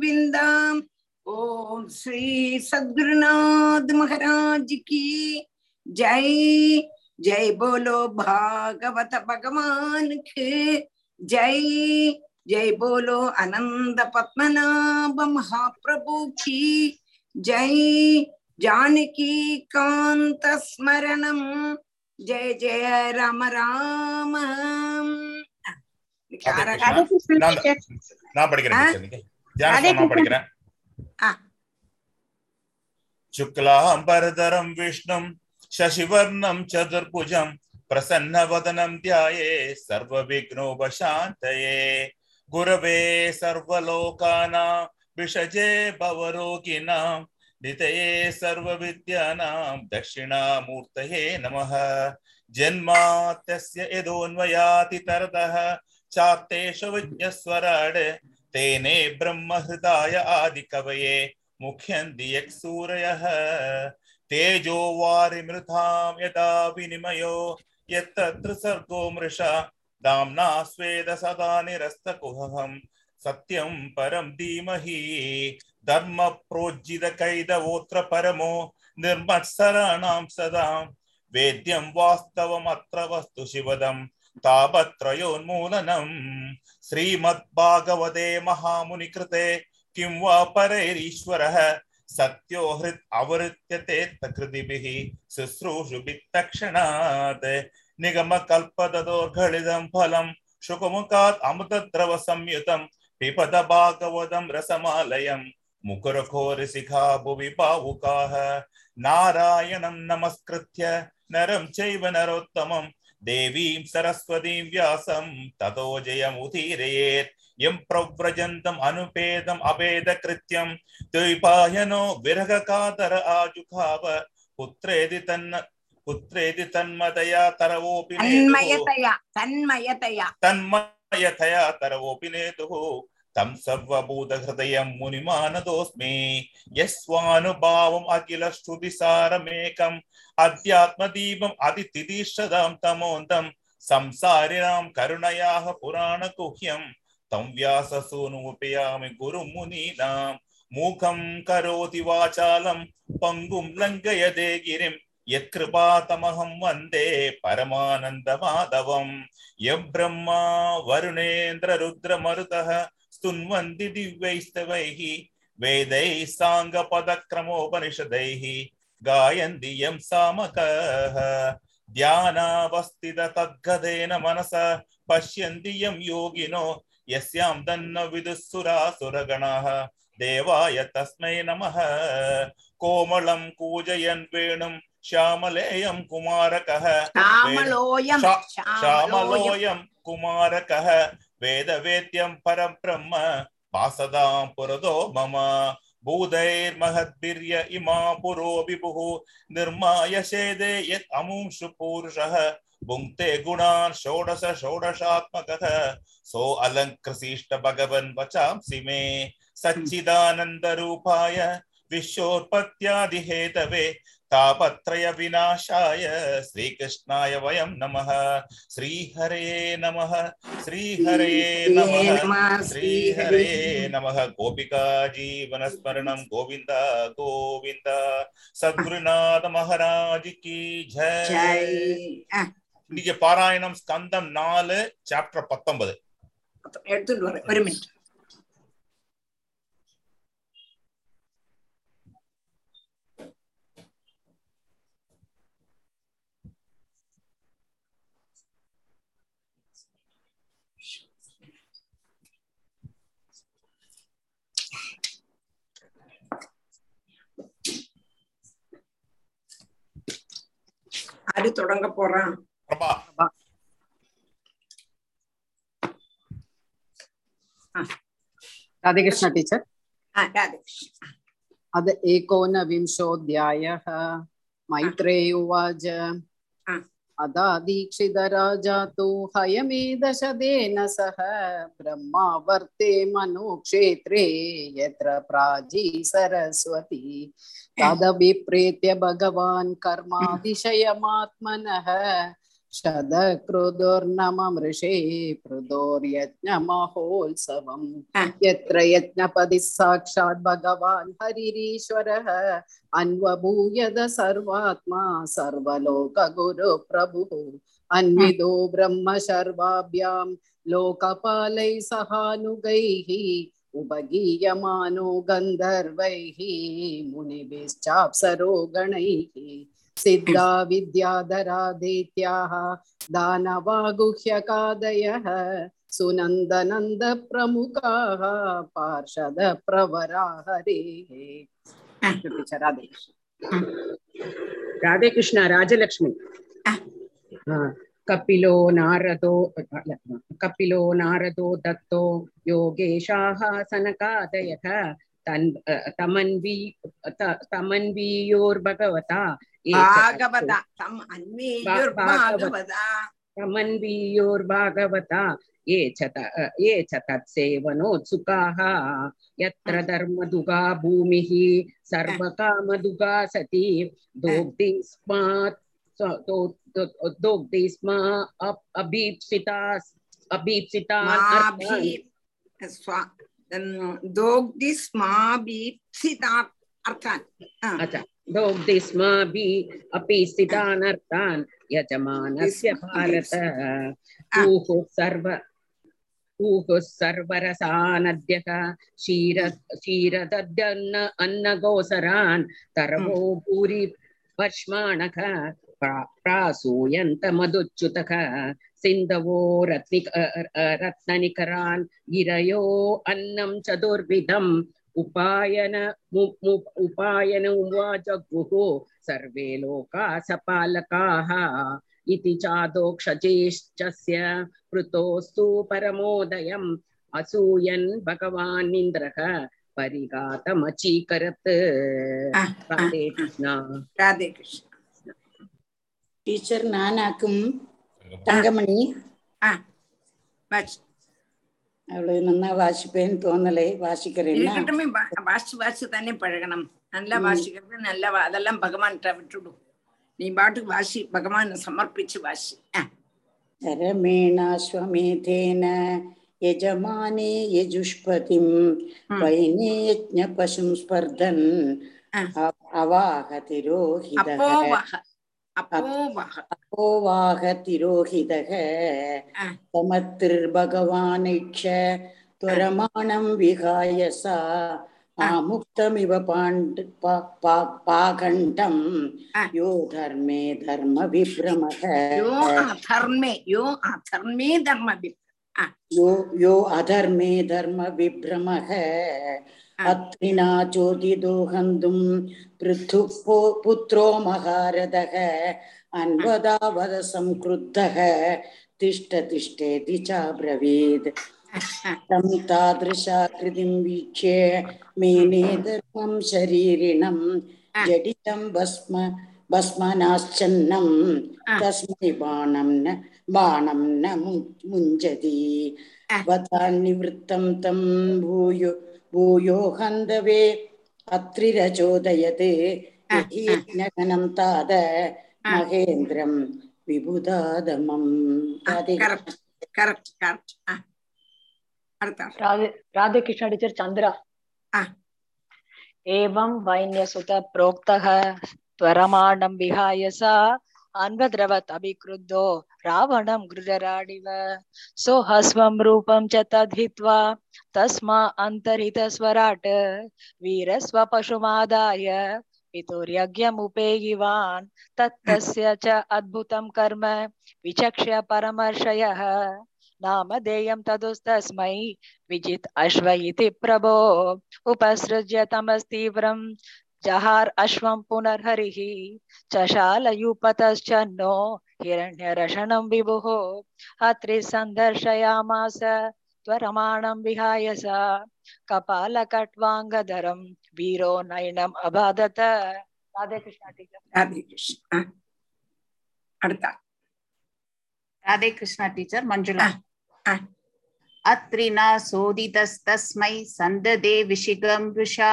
गोविन्द ओम श्री सद्गुरुनाथ महाराज की जय जय बोलो भागवत भगवान के जय जय बोलो अनंत पद्मनाभ महाप्रभु की जय जानकी कांत स्मरणम जय जय राम राम ராதே யாரா- கிருஷ்ணா. நான் teacher. நான் படிக்கிறேன் ஆ? teacher, நீங்க. தியானம் ராதே நான் கிருஷ்ணா. படிக்கிறேன் ஆ. शुक्लाम्बरधरं विष्णुं शशिवर्णं चतुर्भुजं प्रसन्नवदनं ध्याये सर्वविघ्नोपशान्तये गुरवे सर्वलोकानां विषजे भवरोगिणां नितये सर्वविद्यानां दक्षिणामूर्तये नमः जन्मात्यस्य यदोन्वयाति तरतः चार्तेषु विज्ञस्वराड् तेने ब्रह्महृदाय आदिकवये मुख्यन्ति यः सूरयः। तेजो वारिमृतां यदा विनिमयो, यत्तत्र सर्गो मृषा। दाम्ना स्वेद सदा निरस्तकुहं सत्यं परं धीमहि। धर्म प्रोज्जितकैदवोऽत्र परमो, निर्मत्सराणां सदा। वेद्यं वास्तवमत्र वस्तु शिवदं तापत्रयोन्मूलनम् श्रीमद्भागवते महामुनिकृते, किं वा परैरीश्वरः, सत्यो हृत् अवरुत्यते तकृतिभिः, शुश्रूषुभित्तक्षणात्। निगमकल्पतदोर्घलितं फलं, शुकमुखात् अमृतद्रवसंयुतं पिबत भागवतं रसमालयं। मुकुरघोरशिखा भुवि पावुकाः, नारायणं नमस्कृत्य, नरं चैव नरोत्तमं देवीं सरस्वतीं व्यासं ततो जयमुदीरयेत्। यं प्रव्रजन्तम् अनुपेदम् अभेदकृत्यं। द्वैपायनो विरहकातर आजुखाव। पुत्रेदि तन्न पुत्रेदि तन्मतया तरवोऽपि तन्मयतया तन्मयतया। तन्मयतया तरवोऽपि नेतुः। तं सर्वभूतहृदयं यस्वानुभावम् अखिलश्रुतिसारमेकम्। अध्यात्मदीपम् अतितिदीर्षदां तमोन्दं संसारिणां करुणयाः पुराणगुह्यं तं व्याससूनुमुपयामि गुरुं मुनीनां मूकं करोति वाचालं पङ्गुं लङ्घयते गिरिं यत्कृपातमहं वंदे परमानन्दमाधवं यब्रह्मा वरुणेन्द्ररुद्रमरुतः स्तुन्वन्ति दिव्यैस्तवैः वेदैः साङ्गपदक्रमोपनिषदैः गायन्ति यं सामकः। ध्यानावस्थिततद्गतेन मनसा पश्यन्ति यं योगिनो यस्यां तन्न विदुःसुरासुरगणाः देवाय तस्मै नमः। कोमलं कूजयन् वेणुं श्यामलेयं कुमारकः। श्यामलोऽयं कुमारकः। वेदवेद्यं परं ब्रह्म वासदां पुरदो मम। भूतैर्महद्भिर्य इमा पुरो विभुः निर्माय शेदे यत् अमुंशु पूरुषः भुङ्क्ते गुणान् षोडश षोडशात्मकः सो अलङ्कृशिष्ट भगवन् वचांसि मे सच्चिदानन्दरूपाय विश्वोत्पत्त्यादिहेतवे तापत्रय विनाशाय श्रीकृष्णाय वयं नमः श्रीहरे नमः श्रीहरे नमः श्रीहरे नमः गोपिका जीवन स्मरणं गोविन्द गोविन्द सद्गुरुनाथ महाराज की जय ஜெய் ஆ, இன்னைக்கு பாராயணம் ஸ்கந்தம் நாலு சாப்டர் பத்தொன்பது எடுத்துட்டு வரேன் ஒரு மினிட் அது தொடங்க போறான் பிரபா राधे कृष्ण टीचर ஆ, ராதாகிருஷ்ணன் अद एकोनविंशोऽध्यायः मैत्रेय उवाच हा। तो दीक्षितराजा तु हयमेदशदेन सह ब्रह्मावर्ते मनुक्षेत्रे यत्र प्राजी सरस्वती तदभिप्रेत्य भगवान् कर्मातिशयमात्मनः शतक्रुदुर्नममृषे पृदोर्यज्ञमहोत्सवम् हा। यत्र यज्ञपतिः साक्षात् भगवान् हरिरीश्वरः अन्वभूयद सर्वात्मा सर्वलोकगुरुप्रभुः अन्विदो ब्रह्म सर्वाभ्यां लोकपालैः सहानुगैः उपगीयमानो गन्धर्वैः मुनिभिश्चाप्सरो गणैः सिद्धा विद्याधरा दैत्याः दानवागुह्यकादयः सुनन्दनन्दप्रमुखाः पार्षदप्रवरा हरेः। राधे राधे कृष्ण राजलक्ष्मी कपिलो नारदो कपिलो नारदो दत्तो योगेशाः सनकादयः तन् तमन्वी तमन्वीयोर्भगवता भागवता ये च यत्र धर्मदुगा भूमिः सर्वकामदुगा सती दोग्धि स्मात् दोग्धि अभीप्सिता अभीप्सिता दोग्धि अर्थान् दौग्धिस्माभिः अपि स्थितानर्थान् यजमानस्य भारत ऊहुः सर्व ऊहुः सर्वरसानद्यः क्षीर क्षीरदद्यन्न अन्नगोसरान् तरवो भूरि पश्माणः प्रासूयन्त प्रासूयन्तमदुच्युतः सिन्धवो रत्निक रत्ननिकरान् गिरयो अन्नं चतुर्विधम् उपायन उपायन उवाचक्रुः सर्वे लोका सपालकाः इति चादोक्षजेश्चस्य पृतोस्तु परमोदयम् असूयन् भगवान् भगवानिन्द्रः परिघातमचीकरत् राधे कृष्णा राधे कृष्ण டீச்சர் நானாக்கும் தங்கமணி അവള് നന്നാ വാശിപ്പേന്ന് തോന്നലേ വാശിക്കറിയില്ല വാശി വാശി തന്നെ പഴകണം നല്ല വാശിക്കരുത് നല്ല അതെല്ലാം ഭഗവാൻ വിട്ടുടൂ നീ പാട്ട് വാശി ഭഗവാന് സമർപ്പിച്ച് വാശി ശരമേണാശ്വമേധേന യജമാനേ യജുഷ്പതിം വൈനേ യജ്ഞ പശും സ്പർദ്ധൻ അവാഹതിരോഹിത अपोवाहतिरोहितः समत्रिर्भगवानैक्ष सा आमुक्तमिव पाण्ड यो धर्मे धर्मविभ्रमः यो यो अधर्मे धर्मविभ्रमः अत्रिणा चोदितो हन्तुं पृथुः पो- पुत्रो महारथः अन्वदावद संक्रुद्धः तिष्ठ तिष्ठेति चाब्रवीत् तं तादृशाकृतिं वीक्ष्य मेने धर्मं शरीरिणं आ. जडितं भस्म भस्मनाश्चन्नं आ. तस्मै बाणं न बाणं न मु- मुञ्जति आ. वतान्निवृत्तं तं भूयो भूयो हन्दवे अत्रिरचोदयत् आ. हि यज्ञघनं ताद आ. महेन्द्रं विबुधादमम् राधे கரெக்ட் கரெக்ட் கரெக்ட் அடுத்த ஆள். राधे राधे कृष्ण टीचर चंद्रा आ. एवं वैन्यसुत प्रोक्तः त्वरमाणं विहाय सा अन्वद्रवत् अभिक्रुद्धो, रावणं गृजराडिव सोहस्वं रूपं च तद्हित्वा तस्मा अन्तर्हितस्वराट् वीरस्वपशुमादाय, पितुर्यज्ञमुपेयिवान्, तत्तस्य च अद्भुतं कर्म, विचक्ष्य परमर्षयः, नामधेयं तदुस्तस्मै, विजित् अश्व इति प्रभो, उपसृज्य तमस्तीव्रं जहार अश्वं पुनर्हरिः चशालयूपतश्चन्नो हिरण्यरशनं विभुः अत्रिसन्दर्शयामास त्वरमाणं विहाय सा कपालकट्वाङ्गधरं वीरो नयनम् अबाधत राधे कृष्ण टीचर ராதே கிருஷ்ணா அடுத்த ஆள். राधे कृष्ण टीचर मंजुला आ. अत्रिना सोदितस्तस्मै सन्ददे विशिगं वृषा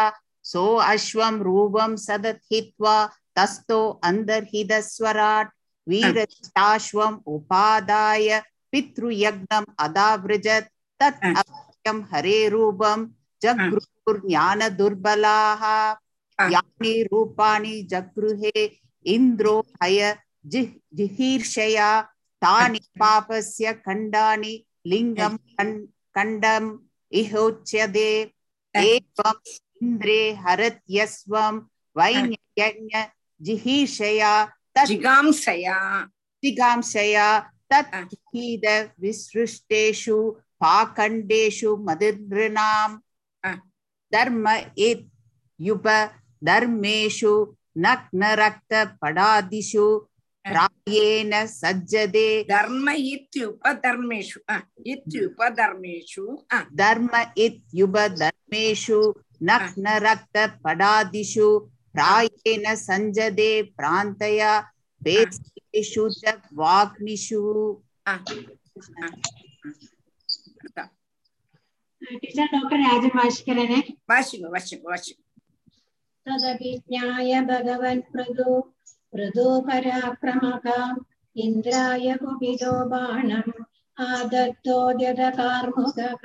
सो अश्वं रूपं सदत्हित्वा तस्थो अन्तर्हितस्वराट् वीरस्ताश्वम् उपादाय पितृयज्ञम् अदावृजत् तत् हा. अवश्यं हरेरूपं जगृहुर्ज्ञानदुर्बलाः यानि रूपाणि जगृहे इन्द्रो हय जि- जिहीर्षया तानि पापस्य खण्डानि लिङ्गं खण्- खण्डम् इहोच्यते एवम् இந்திரே ஹரத்யஸ்வம் வைன்யஜ்ஞ ஜிஹீஷயா ஜிகாம்சயா. ஜிகாம்சயா தத் ஹீத விஸ்ருஷ்டேஷு பாகண்டேஷு மதிர்நாம் தர்ம ஏத் யுப தர்மேஷு நக்ன ரக்த படாதிஷு ராயேன சஜ்ஜதே. தர்ம இத்யுப தர்மேஷு. இத்யுப தர்மேஷு. தர்ம இத்யுப தர்மேஷு नग्नरक्तपडादिषु प्रायेण सञ्जदे प्रान्तया वेष्टेषु च वाग्निषु टीचर डॉक्टर राजमाश करने वाशिम वाशिम वाशिम तदभिज्ञाय भगवन् प्रदो प्रदो पराक्रमका इन्द्राय कुपितो बाणम् आदत्तो जगकार्मुकः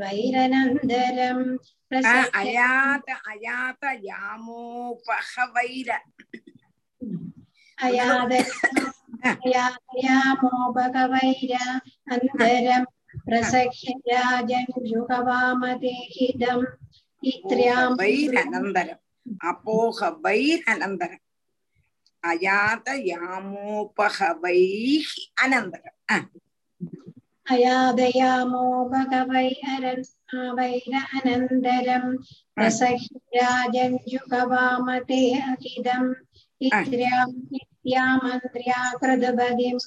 वैरनन्दरम् अयात अयात यामोपह वैर अयाद अयातयामोपकवैर अन्तरम् प्रसह्यराजन्युगवामदेहिदम् इत्र्याम् वैरनन्दरम् अपोह वैरनन्दरम् अयात यामोपह वैः अनन्तरम् अयादयामो भगवैररत्नावैर अनन्तरं प्रसह्यराजञ्जुकवामते अखिदम् इत्र्याम् इत्यामन्त्र्या कृतपदिं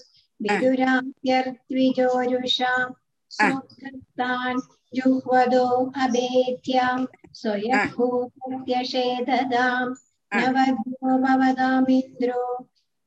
सुकृतान् जुह्वदो अभेत्यां स्वयभूत्यषेददां नवद्यो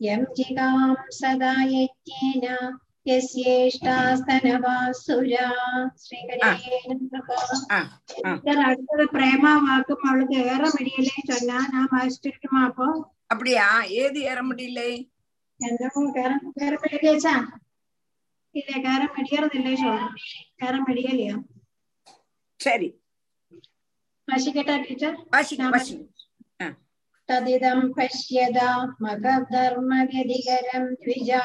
यं जिगां सदा यज्ञेन യസ്യേഷ്ടാസ്തനവാസുരാ ശ്രീഹരേ നമഃ ആ ആ சார் அடுத்தது பிரேமா வாக்கும் அவளுக்கு ஏற முடியலே சொன்னா நான் வாசிச்சிருக்குமா அப்போ அப்படியா ஏது ஏற முடியல என்னமோ கேர கேர முடியலையா இல்ல கேர முடியறதில்லை சொல்றேன் கேர முடியலையா சரி வாசிக்கட்டா டீச்சர் வாசிங்க வாசிங்க तदिदं पश्यदा मगधर्मव्यधिकरं द्विजा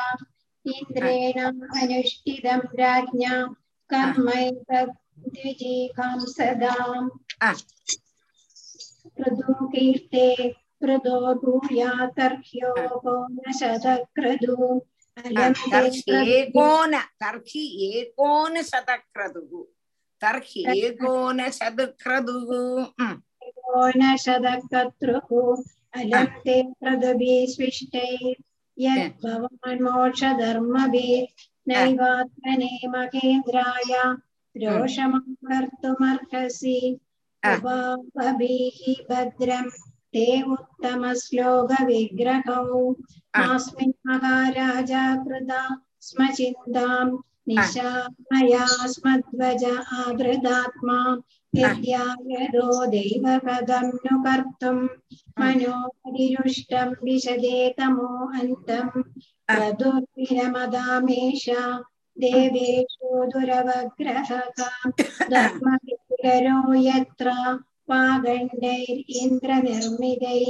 इन्द्रेण अनुष्ठितं राज्ञा कर्मैतद्विजीकां सदाम्। क्रदो कीर्ते क्रदो भूयातर्ह्यो गो न शतक्रदु एकोन तर्हि एकोन शतक्रदुः तर्हि एकोन शतक्रदुः एकोन शतक्रतुः अलम्बे प्रदभे स्विष्टे यद्भवन्मोक्षधर्मभे नैवात्मने महेन्द्राय hmm. रोषमं ah. उपाभिः भद्रं ते उत्तमश्लोकविग्रहौ. Ah. मास्मिन् महाराजा कृता स्म चिन्ताम् निशामया स्मध्वज आदृदात्मा यद्यायदो दैवपदं नु कर्तुं मनोपरिरुष्टं विशदे तमो अन्तम् आ. प्रदुर्विरमदामेष देवेषु दुरवग्रहः धर्मविकरो यत्र पागण्डैरिन्द्रनिर्मितैः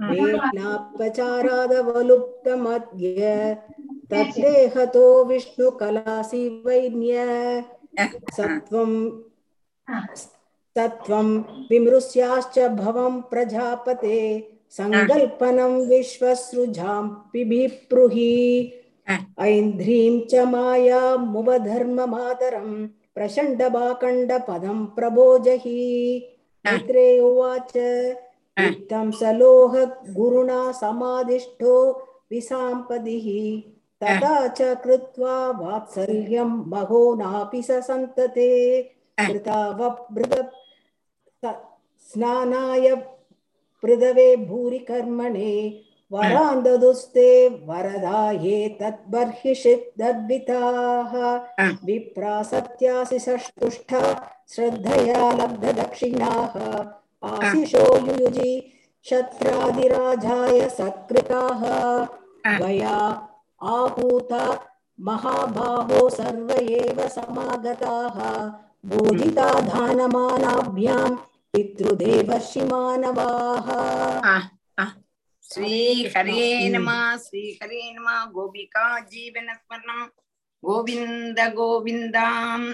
वेत्नापचारादवलुप्तमद्य तद्देहतो विष्णुकलासि वैन्य सत्वं सत्वं विमृश्याश्च भवं प्रजापते सङ्कल्पनं विश्वसृजां पिबिप्रुहि ऐन्द्रीं च मायामुपधर्ममातरं प्रबोजहि। मैत्रे उवाच युक्तं सलोह गुरुणा समादिष्टो विसाम्पदिः तथा च कृत्वा वात्सल्यं महो नापि स सन्तते कृतावभृत स्नानाय पृथवे भूरि कर्मणे वरान्ददुस्ते वरदाये तद्बर्हिषिद्दद्भिताः विप्रा सत्यासि सष्टुष्टा श्रद्धया लब्धदक्षिणाः आशिषो युयुजि शत्रादिराजाय सत्कृताः त्वया आहूता महाबाहो सर्व एव समागताः बोधिता दानमानाभ्यां पितृदेवर्षि मानवाः श्रीहरे नमः श्रीहरे नमः गोपिका जीवनस्मरणं கோவிந்த கோவிந்தாம்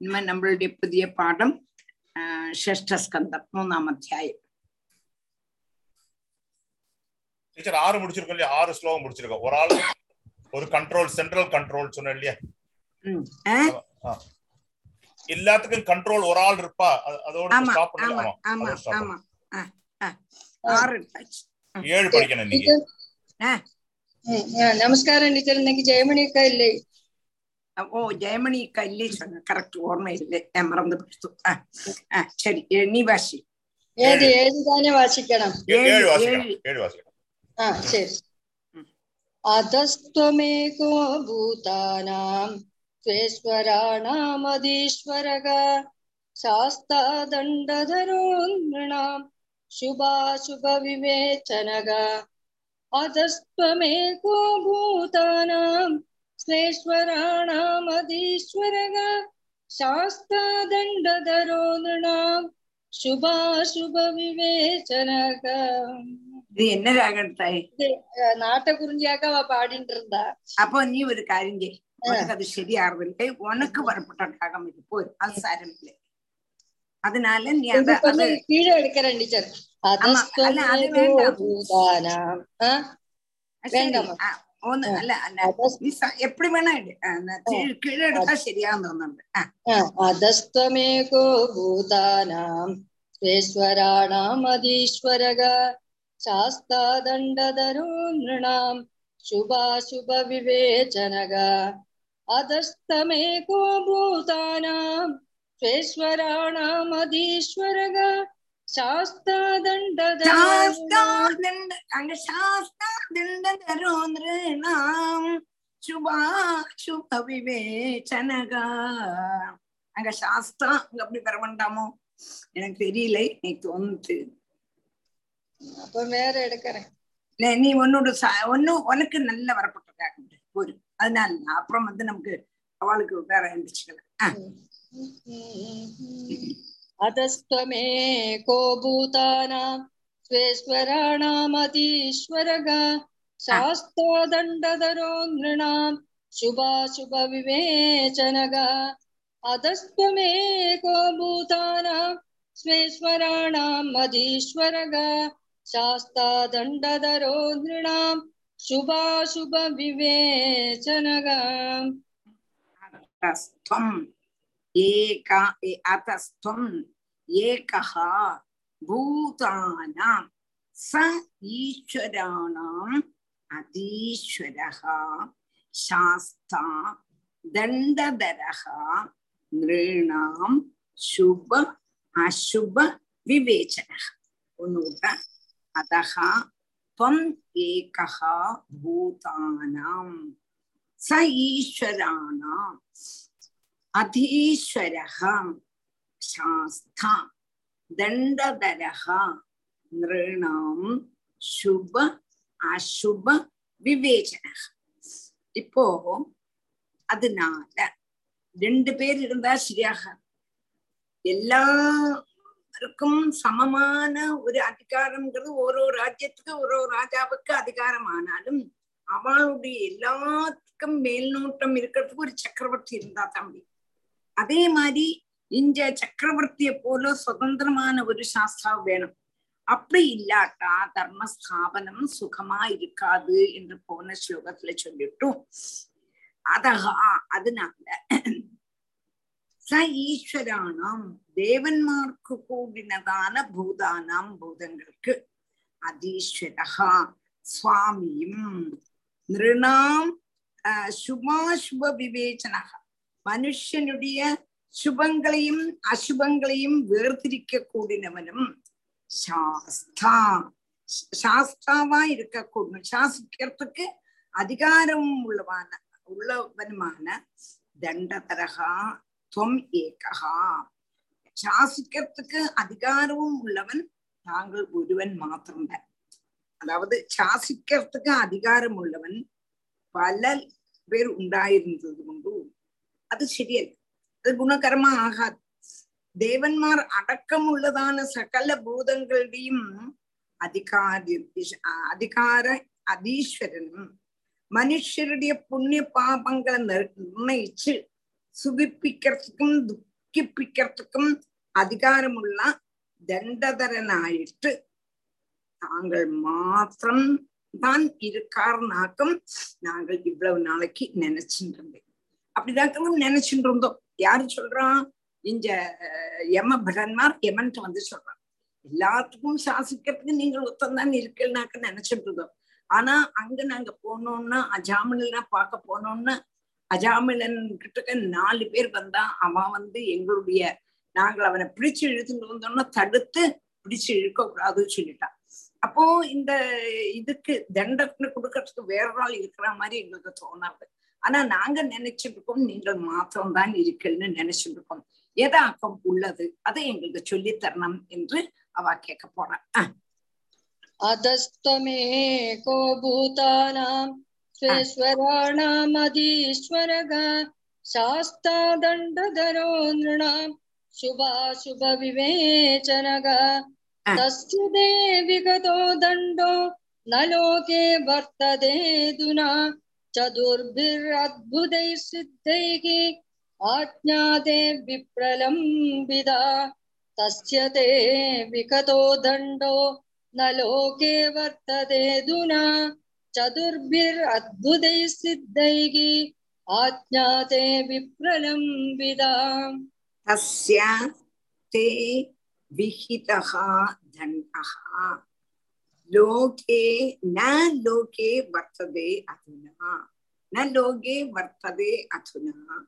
இனிமே நம்மளுடைய புதிய பாடம் ஆஹ் ஷேஷ்டஸ்கந்தம் மூணாம் அத்தியாயம் டீச்சர் ஆறு முடிச்சிருக்கோம் இல்லையா ஆறு ஸ்லோகம் முடிச்சிருக்கோம் ஒரு ஆள் ஒரு கண்ட்ரோல் சென்ட்ரல் கண்ட்ரோல் சொன்ன இல்லையா எல்லாத்துக்கும் கண்ட்ரோல் ஒரு ஆள் இருப்பா அதோட ஸ்டாப் பண்ணலாம் ஏழு படிக்கணும் நீங்க நமஸ்காரம் டீச்சர் இன்னைக்கு ஜெயமணி அக்கா இல்லை ஓ ஜெயமணி கல்லி சொன்ன கரெக்ட் ஓர்மை இல்லை நான் மறந்து போயிடுத்து ஆஹ், ஆஹ், சரி ஏ- நீ வாசி ഏത് ഏത് താനെ വാസിക്കണം ஏ- ஏழு ஏழு, வாசிக்கணும் ஏழு. ஏழு வாசிக்கணும் ആ ശരി അധസ്ത്വമേകോ ഭൂതാനാം സ്വേശ്വരാണാമധീശ്വരക ശാസ്താദണ്ഡധരോ നൃണാം ശുഭാശുഭ വിവേചനക അധസ്ത്വമേകോ ഭൂതാനാം സ്വേശ്വരാണാമധീശ്വരക ശാസ്താദണ്ഡധരോ നൃണാം ശുഭാശുഭ വിവേചനക இது என்ன ராகம் தாய் இது அஹ், நாட்டை குறிஞ்சியாக்க பாடிட்டு இருந்தா அப்போ நீ ஒரு காரியம் செய் உனக்கு அது சரியாறதில்லை உனக்கு வரப்பட்ட ராகம் இது போய் அது சாரம் இல்லை அதனால நீ இது அத அது கொஞ்சம் கீழே எடுக்கிறேன் டீச்சர் ஆமா, அல்ல, அது வேண்டாம். ഒന്ന് അല്ല ശ്വേശ്വരാണാം അതീശ്വരക ശാസ്താദണ്ഡധരോ നൃണാം ശുഭാശുഭ വിവേചനക അധസ്തമേകോ ഭൂതാനാം ശ്വേശ്വരാണാം അതീശ്വരക அங்க சாஸ்தா திண்ட தருந்திரு நாம் சுபா சுப விவேச்சனகா. அங்க சாஸ்தா அப்படி பெற வேண்டாமோ எனக்கு தெரியல. நீ தோணுது. அப்ப வேற எடுக்கிறேன். இல்ல நீ உன்னோட ஒன்னு உனக்கு நல்ல வரப்பட்டிருக்காங்க. ஒரு. அதனால அப்புறம் வந்து நமக்கு அவளுக்கு வேற எழுந்துச்சுக்கலாம் अतस्त्वमेको भूतानां स्वेश्वराणामधीश्वरग शास्त्रोदण्डधरो नृणां शुभाशुभविवेचनग। अतस्त्वमेको भूतानां स्वेश्वराणामधीश्वरग शास्तादण्डधरो नृणां शुभाशुभविवेचनग अतस्त्वम् एका ए- अतस्त्वम् एकः भूतानां स ईश्वराणाम् अधीश्वरः शास्ता दण्डधरः नृणां शुभ अशुभ विवेचनः ஒண்ணுட்ட அதः त्वम् एकः भूतानाम् स ईश्वराणाम् அதீஸ்வரக சாஸ்தா தண்டதரக நிருணாம் சுப அசுப விவேச்சன இப்போ அதனால ரெண்டு பேர் இருந்தா சரியாக. எல்லாருக்கும் சமமான ஒரு அதிகாரம்ங்கிறது ஓரோ ராஜ்யத்துக்கு ஓரோ ராஜாவுக்கு அதிகாரம் ஆனாலும் அவளுடைய எல்லாத்துக்கும் மேல்நோட்டம் இருக்கிறதுக்கு ஒரு சக்கரவர்த்தி இருந்தா தம்பி. அதே மாதிரி இந்த சக்கரவர்த்திய போல சுதந்திரமான ஒரு சாஸ்திரா வேணும். அப்படி இல்லாட்டா தர்ம ஸ்தாபனம் சுகமா இருக்காது என்று போன ஸ்லோகத்துல சொல்லிட்டோம். அதகா அதனால ச ஈஸ்வரானாம் தேவன்மார்க்கு கூடினதான பூதானாம் பூதங்களுக்கு அதீஸ்வரகா சுவாமியும் நிருணாம் சுபாசுப விவேச்சனகா மனுஷனுடைய சுபங்களையும் அசுபங்களையும் வேர்திரிக்க கூடினவனும் சாஸ்தா சாஸ்தாவா இருக்கக்கூடும் சாசிக்கிறதுக்கு அதிகாரம் உள்ளவான உள்ளவனுமான தண்டதரகா துவம் ஏகா சாசிக்கிறதுக்கு அதிகாரமும் உள்ளவன் தாங்கள் ஒருவன் மாத்திரம்தான் அதாவது சாசிக்கிறதுக்கு அதிகாரம் உள்ளவன் பல பேர் உண்டாயிருந்தது கொண்டு அது ശരിയല്ല അത് ഗുണകരമാ ആകാത് ദേവന്മാർ അടക്കമുള്ളതാണ് സകല ഭൂതങ്ങളുടെയും അധികാരി അധികാര അതീശ്വരനും മനുഷ്യരുടെ പുണ്യ പാപങ്ങളെ നിർണയിച്ച് സുഖിപ്പിക്കർക്കും ദുഃഖിപ്പിക്കർക്കും അധികാരമുള്ള ദണ്ഡധരനായിട്ട് താങ്കൾ മാത്രം தான் இருக்காருனாக்கும் நாங்கள் இவ்வளவு நாளைக்கு நினைச்சுட்டு இருந்தேன் அப்படிதான் நினைச்சுட்டு இருந்தோம். யாரு சொல்றான் இந்த யம பிரன்மார் யமன்ட்டு வந்து சொல்றான். எல்லாத்துக்கும் சாசிக்கிறதுக்கு நீங்கள் ஒத்தந்தான் இருக்குன்னாக்க நினைச்சிட்டு இருந்தோம். ஆனா அங்க நாங்க போனோம்னா அஜாமிலாம் பார்க்க போனோம்னா அஜாமிலன் கிட்டக்க நாலு பேர் வந்தா அவன் வந்து எங்களுடைய நாங்கள் அவனை பிடிச்சு இழுத்துட்டு வந்தோம்னா தடுத்து பிடிச்சு இழுக்க கூடாதுன்னு சொல்லிட்டான். அப்போ இந்த இதுக்கு தண்டனை கொடுக்கறதுக்கு வேற ஆள் இருக்கிற மாதிரி எங்களுக்கு தோணாது. ஆனா நாங்க நினைச்சிருக்கோம் நீங்கள் மாத்திரம்தான் இருக்குன்னு நினைச்சிருக்கோம். எதாக்கம் உள்ளது அதை எங்களுக்கு சொல்லி தரணும் என்று அவ கேட்க போறா. அதஸ்தமேகோ பூதானாம் ஸ்வேஸ்வராணாமதீஸ்வரக சாஸ்தா தண்டதரோ நிருணாம் சுபாசுப விவேச்சனக தஸ்ய தேவிகதோ தண்டோ நலோகே வர்த்ததே துனா चतुर्भिरद्भुतैः सिद्धैः आज्ञाते विप्रलम्बिता तस्य दण्डो न लोके वर्ततेऽधुना चतुर्भिरद्भुतैः सिद्धैः आज्ञाते दण्डः। लोके न लोके वर्तते अधुना न लोके वर्तते अधुना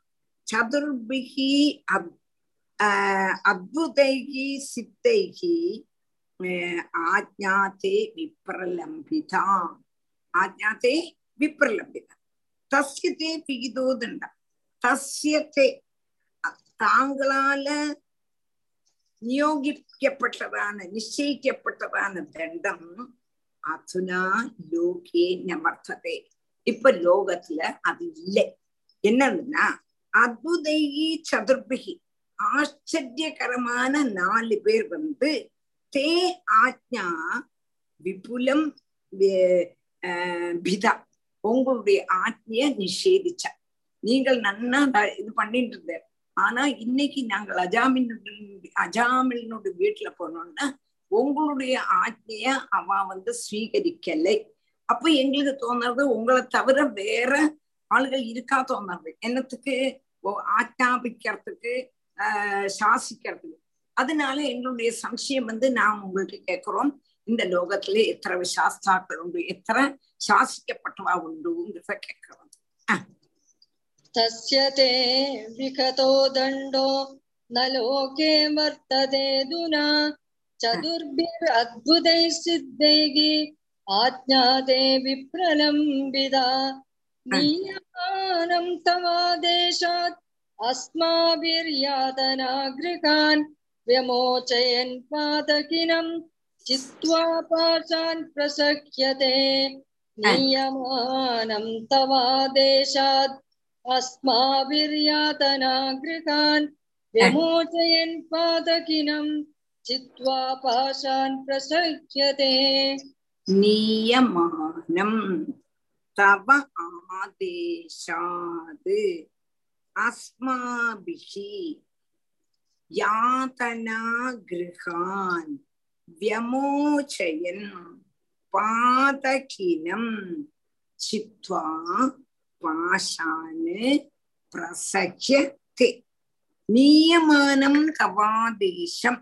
चतुर्भिः अद्भुतैः सिद्धैः आज्ञाते विप्रलम्बिता आज्ञाते विप्रलम्बिता तस्य ते विहितो दण्ड तस्य ते தாங்களால நியோகிக்கப்பட்டதான நிச்சயிக்கப்பட்டதான தண்டம் அதுனா லோகே நவர்த்ததே இப்ப லோகத்துல அது இல்லை என்னதுன்னா அத்புதைகி சதுர்பிகி ஆச்சரியகரமான நாலு பேர் வந்து தே ஆஜ்ஞா விபுலம் பிதா உங்களுடைய ஆജ്ഞைய நிஷேதிச்ச நீங்கள் நன்னா இது பண்ணிட்டு இருந்த ஆனா இன்னைக்கு நாங்கள் அஜாமின் அஜாமில்னுடைய வீட்டுல போனோம்னா உங்களுடைய ஆജ്ഞைய அவ வந்து சுவீகரிக்கலை அப்ப எங்களுக்கு தோணுறது உங்களை தவிர வேற ஆளுகள் இருக்கா தோணுறது என்னத்துக்கு? ஆஜ்ஞாபிக்கிறதுக்கு ஆஹ் சாசிக்கிறதுக்கு. அதனால எங்களுடைய சம்சயம் வந்து நாம் உங்கள்கிட்ட கேட்கிறோம் இந்த லோகத்துல எத்தனை சாஸ்தாக்கள் உண்டு எத்தனை சாசிக்கப்பட்டவா உண்டுங்கிறத கேட்கிறோம். ஆஹ் तस्य ते विकतो दण्डो न लोके वर्ततेऽधुना चतुर्भिरद्भुतैः सिद्धैः आज्ञाते विप्रलम्बिता। नीयमानं तवादेशात् अस्माभिर्यातनागृहान् व्यमोचयन् पादकिनं चित्वा पाशान् प्रसह्यते। नीयमानं तवादेशात् अस्माभिर्यातनागृहान् विमोचयन् पादकिनम् चित्वा पाशान् प्रसह्यते नीयमानम् तव आदेशात् अस्माभिः यातनागृहान् व्यमोचयन् पादकिनम् चित्वा சித்வா பாஷான் பிரசக்யதே நியமானம் தவாதேசம்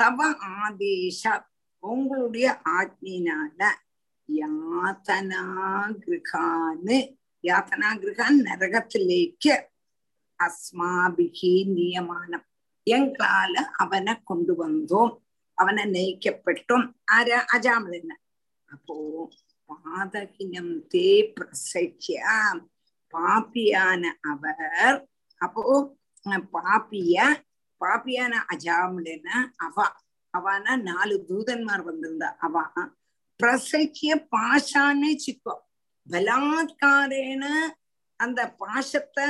தவ ஆதேஷம் உங்களுடைய ஆத்மினால யாத்தனாகிருகான்னு யாத்தனாகிருகான் நரகத்திலேக்கு அஸ்மாபிகி நியமானம். எங்களால அவனை கொண்டு வந்தோம் அவனை நெய்க்கப்பட்டோம் ஆர அஜாமலன. அப்போ பாதகினம் தே பிரசக்கியா பாப்பியான அவர். அப்போ பாப்பிய பாப்பியான அஜாமுடன அவ. அவனா நாலு தூதன்மார் வந்திருந்தா அவ. பிரசக்கிய பாஷான்னு சிக்கோ. பலாத்காரேன அந்த பாஷத்தை